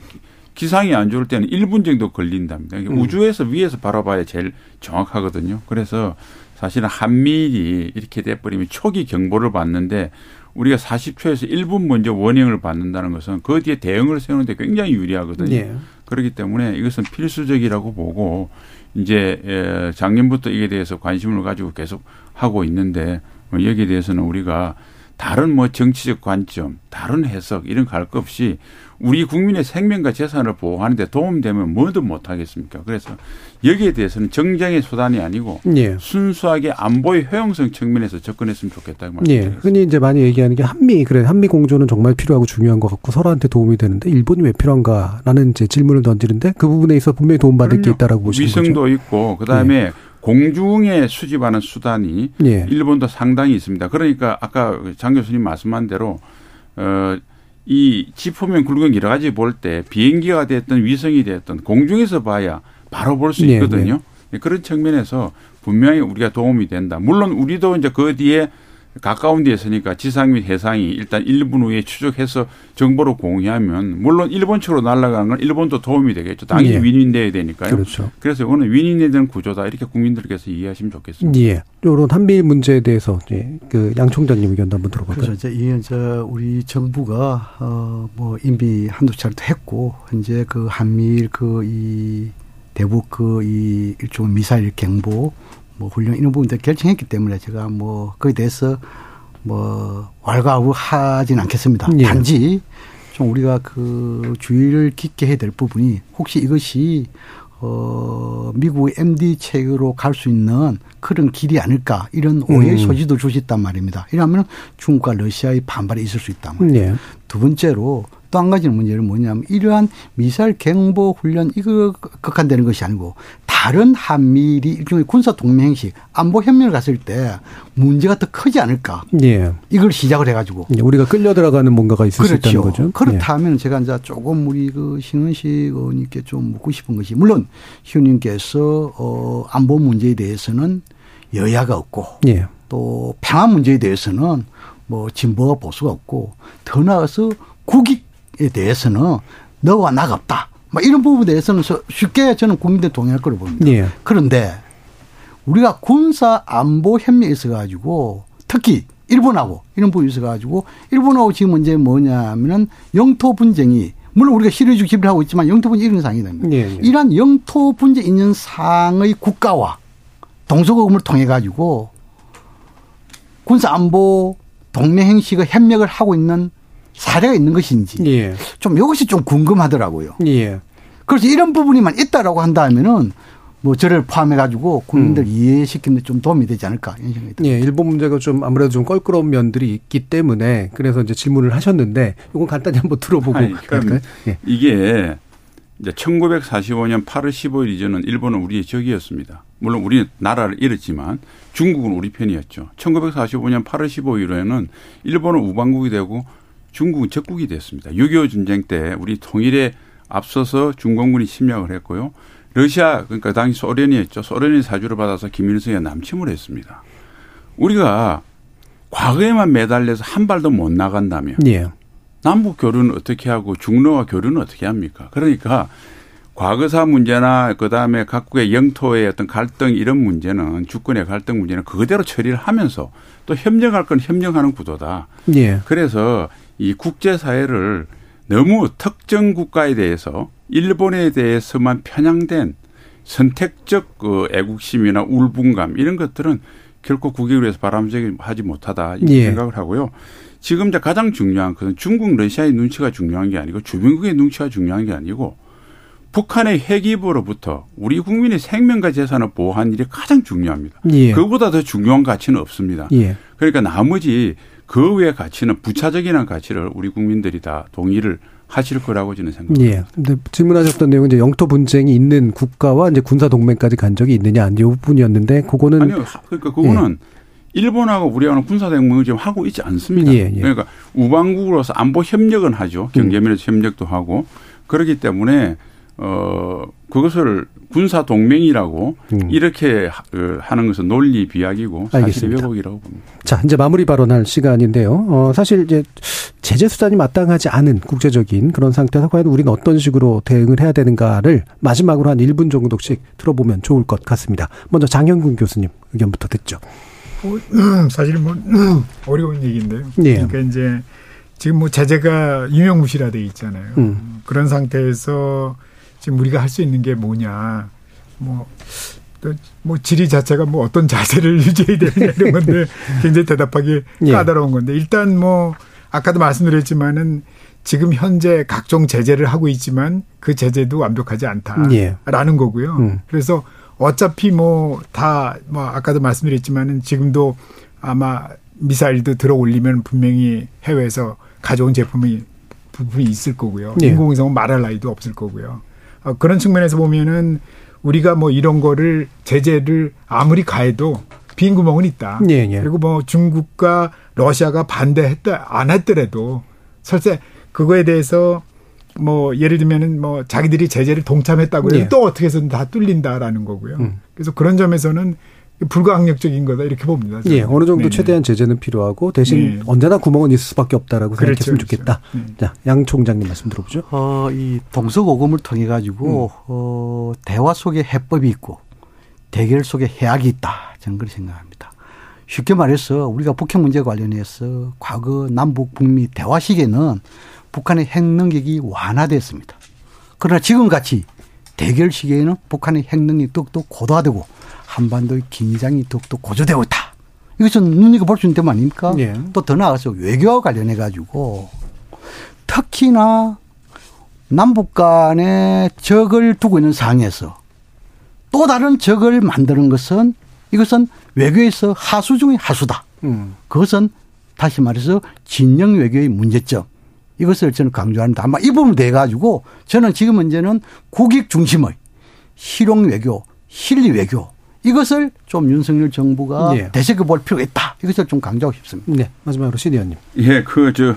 기상이 안 좋을 때는 1분 정도 걸린답니다. 음. 우주에서 위에서 바라봐야 제일 정확하거든요. 그래서 사실은 한미일이 이렇게 돼버리면 초기 경보를 받는데 우리가 40초에서 1분 먼저 원행을 받는다는 것은 그 뒤에 대응을 세우는데 굉장히 유리하거든요. 네. 그렇기 때문에 이것은 필수적이라고 보고 이제 작년부터 이에 대해서 관심을 가지고 계속 하고 있는데 뭐 여기에 대해서는 우리가 다른 뭐 정치적 관점, 다른 해석 이런 거할것 없이 우리 국민의 생명과 재산을 보호하는데 도움되면 뭐든 못하겠습니까? 그래서 여기에 대해서는 정쟁의 수단이 아니고 예. 순수하게 안보의 효용성 측면에서 접근했으면 좋겠다고 말씀드립니다. 예. 흔히 이제 많이 얘기하는 게 한미 그래 한미 공조는 정말 필요하고 중요한 것 같고 서로한테 도움이 되는데 일본이 왜 필요한가라는 이제 질문을 던지는데 그 부분에 있어 분명히 도움받을 게 있다라고 보시는 거죠. 위성도 있고 그다음에 예. 공중에 수집하는 수단이 예. 일본도 상당히 있습니다. 그러니까 아까 장 교수님 말씀한 대로 어. 이 지표면 굵은 여러 가지 볼 때 비행기가 됐든 위성이 됐든 공중에서 봐야 바로 볼수 네, 있거든요. 네, 네. 그런 측면에서 분명히 우리가 도움이 된다. 물론 우리도 이제 그 뒤에 가까운 데 있으니까 지상 및 해상이 일단 일본 후에 추적해서 정보를 공유하면 물론 일본 측으로 날아가는 건 일본도 도움이 되겠죠. 당연히 예. 윈윈 돼야 되니까요. 그렇죠. 그래서 이거는 윈윈에 대한 구조다 이렇게 국민들께서 이해하시면 좋겠습니다. 예. 이런 한미 문제에 대해서 예. 그양 총장님 의견도 한번 들어볼까요? 그래서 이제 이제 우리 정부가 어뭐 인비 한두 차례도 했고 이제 그 한미일 그 이 대북 그 이 일종의 미사일 경보 뭐 훈련 이런 부분들 결정했기 때문에 제가 뭐 거기에 대해서 뭐 왈가왈부하지는 않겠습니다. 예. 단지 좀 우리가 그 주의를 깊게 해야 될 부분이 혹시 이것이 어 미국의 MD 체계로 갈 수 있는 그런 길이 아닐까 이런 오해의 음. 소지도 주셨단 말입니다. 이러면 중국과 러시아의 반발이 있을 수 있단 말이에요. 예. 두 번째로 또 한 가지 문제는 뭐냐면 이러한 미사일 경보 훈련 이거 극한되는 것이 아니고 다른 한미일이 일종의 군사 동맹식 안보 협력을 갔을 때 문제가 더 크지 않을까. 예. 이걸 시작을 해가지고 예, 우리가 끌려 들어가는 뭔가가 있을 그렇죠. 수 있다는 거죠. 그렇다면 예. 제가 이제 조금 우리 그 신은식 의원님께 좀 묻고 싶은 것이 물론 희원님께서 어 안보 문제에 대해서는 여야가 없고 예. 또 평화 문제에 대해서는 뭐 진보와 보수가 없고 더 나아가서 국익 에 대해서는 너와 나가 없다. 뭐 이런 부분에 대해서는 쉽게 저는 국민들 동의할 거로 봅니다. 예. 그런데 우리가 군사 안보 협력에 있어 가지고 특히 일본하고 이런 부분이 있어 가지고 일본하고 지금 문제 뭐냐면은 영토 분쟁이 물론 우리가 실효주 기를 하고 있지만 영토 분쟁 이런 상황이 됩니다. 예, 예. 이러한 영토 분쟁 있는 상의 국가와 동서고금을 통해 가지고 군사 안보 동맹 행식의 협력을 하고 있는 사례가 있는 것인지 예. 좀 이것이 좀 궁금하더라고요. 예. 그래서 이런 부분이만 있다라고 한다면은 뭐 저를 포함해 가지고 국민들 음. 이해시키는 데좀 도움이 되지 않을까 이런 생각이 듭니다. 예, 일본 문제가 좀 아무래도 좀 껄끄러운 면들이 있기 때문에 그래서 이제 질문을 하셨는데 이건 간단히 한번 들어보고 아니, 그러니까 예. 이게 이제 1945년 8월 15일 이전은 일본은 우리의 적이었습니다. 물론 우리는 나라를 잃었지만 중국은 우리 편이었죠. 1945년 8월 15일에는 일본은 우방국이 되고 중국은 적국이 됐습니다. 6.25 전쟁 때 우리 통일에 앞서서 중공군이 침략을 했고요. 러시아 그러니까 당시 소련이었죠. 소련이 사주를 받아서 김일성이 남침을 했습니다. 우리가 과거에만 매달려서 한 발도 못 나간다면 예. 남북 교류는 어떻게 하고 중로와 교류는 어떻게 합니까? 그러니까 과거사 문제나 그다음에 각국의 영토의 어떤 갈등 이런 문제는 주권의 갈등 문제는 그대로 처리를 하면서 또 협력할 건 협력하는 구도다. 예. 그래서 이 국제사회를 너무 특정 국가에 대해서 일본에 대해서만 편향된 선택적 그 애국심이나 울분감 이런 것들은 결코 국익을 위해서 바람직하지 못하다 이렇게 예. 생각을 하고요. 지금 이제 가장 중요한 것은 중국, 러시아의 눈치가 중요한 게 아니고 주변국의 눈치가 중요한 게 아니고 북한의 핵입으로부터 우리 국민의 생명과 재산을 보호하는 일이 가장 중요합니다. 예. 그보다 더 중요한 가치는 없습니다. 예. 그러니까 나머지 그 외의 가치는 부차적인 가치를 우리 국민들이 다 동의를 하실 거라고 저는 생각합니다. 예. 근데 질문하셨던 내용은 이제 영토 분쟁이 있는 국가와 이제 군사 동맹까지 간 적이 있느냐 이 부분이었는데 그거는 아니요. 그러니까 그거는 예. 일본하고 우리하고는 군사 동맹을 지금 하고 있지 않습니다. 예, 예. 그러니까 우방국으로서 안보 협력은 하죠. 경제면에서 음. 협력도 하고 그렇기 때문에 어 그것을 군사 동맹이라고 음. 이렇게 그 하는 것은 논리 비약이고 사실 왜곡이라고 봅니다. 자 이제 마무리 발언할 시간인데요. 어 사실 이제 제재 수단이 마땅하지 않은 국제적인 그런 상태에서 과연 우리는 어떤 식으로 대응을 해야 되는가를 마지막으로 한 1분 정도씩 들어보면 좋을 것 같습니다. 먼저 장영근 교수님 의견부터 듣죠. 뭐, [CLEARS THROAT] 사실 뭐 [CLEARS THROAT] 어려운 얘기인데요. 예. 그러니까 이제 지금 뭐 제재가 유명무실화돼 있잖아요. 음. 그런 상태에서 지금 우리가 할 수 있는 게 뭐냐. 뭐, 뭐 질의 자체가 뭐 어떤 자세를 [LAUGHS] 유지해야 되느냐 이런 건데 굉장히 대답하기 예. 까다로운 건데 일단 뭐 아까도 말씀드렸지만은 지금 현재 각종 제재를 하고 있지만 그 제재도 완벽하지 않다라는 예. 거고요. 음. 그래서 어차피 뭐 다뭐 뭐 아까도 말씀드렸지만은 지금도 아마 미사일도 들어 올리면 분명히 해외에서 가져온 제품이 부분이 있을 거고요. 예. 인공위성은 말할 나이도 없을 거고요. 어, 그런 측면에서 보면은 우리가 뭐 이런 거를 제재를 아무리 가해도 빈 구멍은 있다. 예, 예. 그리고 뭐 중국과 러시아가 반대했다 안 했더라도 설사 그거에 대해서 뭐 예를 들면은 뭐 자기들이 제재를 동참했다고 해도 예. 또 어떻게 해서든 다 뚫린다라는 거고요. 음. 그래서 그런 점에서는 불가항력적인 거다 이렇게 봅니다. 저는. 예, 어느 정도 네네. 최대한 제재는 필요하고 대신 네. 언제나 구멍은 있을 수밖에 없다라고 그렇죠, 생각했으면 그렇죠. 좋겠다. 네. 자, 양 총장님 말씀 들어보죠. 어, 이 동서고금을 통해 가지고 음. 어, 대화 속에 해법이 있고 대결 속에 해악이 있다. 저는 그렇게 생각합니다. 쉽게 말해서 우리가 북핵 문제 관련해서 과거 남북 북미 대화 시기에는 북한의 핵 능력이 완화됐습니다. 그러나 지금 같이 대결 시기에는 북한의 핵 능력이 더욱더 고도화되고 한반도의 긴장이 더욱더 고조되고 있다. 이것은 눈이가 볼 수 있는 점 아닙니까? 네. 또더 나아가서 외교와 관련해 가지고 특히나 남북 간에 적을 두고 있는 상황에서 또 다른 적을 만드는 것은 이것은 외교에서 하수 중의 하수다. 음. 그것은 다시 말해서 진영 외교의 문제점. 이것을 저는 강조하는데 아마 이 부분 돼 가지고 저는 지금 문제는 국익 중심의 실용 외교, 실리 외교 이것을 좀 윤석열 정부가 네. 되새겨 볼 필요가 있다. 이것을 좀 강조하고 싶습니다. 네. 마지막으로 시 의원님. 예, 그, 저,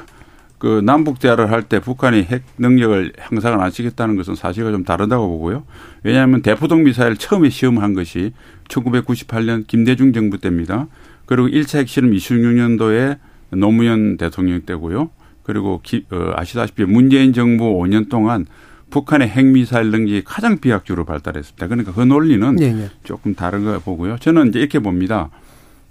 그 남북 대화를 할 때 북한이 핵 능력을 향상을 안 시켰다는 것은 사실과 좀 다르다고 보고요. 왜냐하면 대포동 미사일 처음에 시험한 것이 1998년 김대중 정부 때입니다. 그리고 1차 핵실험 26년도에 노무현 대통령 때고요. 그리고 기, 어, 아시다시피 문재인 정부 5년 동안 북한의 핵미사일 능력이 가장 비약적으로 발달했습니다. 그러니까 그 논리는 네, 네. 조금 다른 거 보고요. 저는 이제 이렇게 봅니다.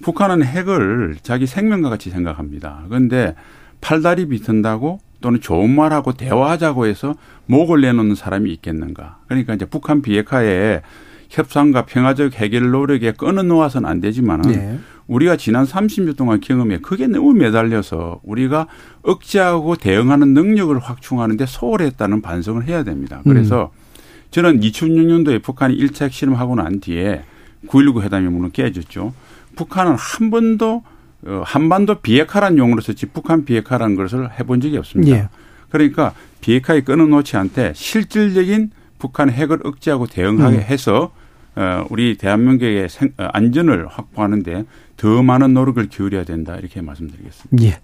북한은 핵을 자기 생명과 같이 생각합니다. 그런데 팔다리 비튼다고 또는 좋은 말하고 대화하자고 해서 목을 내놓는 사람이 있겠는가. 그러니까 이제 북한 비핵화에 협상과 평화적 해결 노력에 끊어 놓아서는 안 되지만은 네. 우리가 지난 30년 동안 경험에 그게 너무 매달려서 우리가 억제하고 대응하는 능력을 확충하는데 소홀했다는 반성을 해야 됩니다. 그래서 음. 저는 2006년도에 북한이 1차 핵실험하고 난 뒤에 9.19 회담이 물론 깨졌죠. 북한은 한 번도 어, 한반도 비핵화란 용어로 썼지 북한 비핵화라는 것을 해본 적이 없습니다. 예. 그러니까 비핵화에 끊어놓지 않되 실질적인 북한 핵을 억제하고 대응하게 음. 해서 어, 우리 대한민국의 어, 안전을 확보하는데 더 많은 노력을 기울여야 된다 이렇게 말씀드리겠습니다. 예.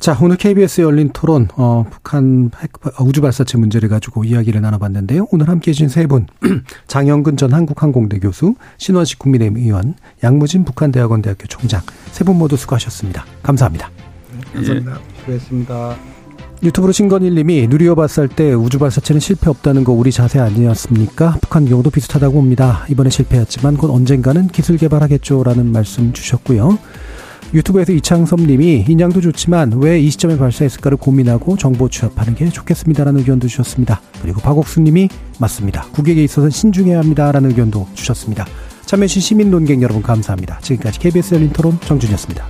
자 오늘 KBS 열린 토론 어, 북한 핵, 우주 발사체 문제를 가지고 이야기를 나눠봤는데요. 오늘 함께해 주신 세 분 [CLEARS THROAT] 장영근 전 한국항공대 교수, 신원식 국민의힘 의원, 양무진 북한대학원대학교 총장 세 분 모두 수고하셨습니다. 감사합니다. 네, 감사합니다. 예. 수고했습니다. 유튜브로 신건일님이 누리호 발사할 때 우주 발사체는 실패 없다는 거 우리 자세 아니었습니까? 북한 경우도 비슷하다고 봅니다. 이번에 실패했지만 곧 언젠가는 기술 개발하겠죠라는 말씀 주셨고요. 유튜브에서 이창섭님이 인양도 좋지만 왜 이 시점에 발사했을까를 고민하고 정보 취합하는 게 좋겠습니다라는 의견도 주셨습니다. 그리고 박옥수님이 맞습니다. 국익에 있어서 신중해야 합니다라는 의견도 주셨습니다. 참여해주신 시민 논객 여러분 감사합니다. 지금까지 KBS 열린 토론 정준이었습니다.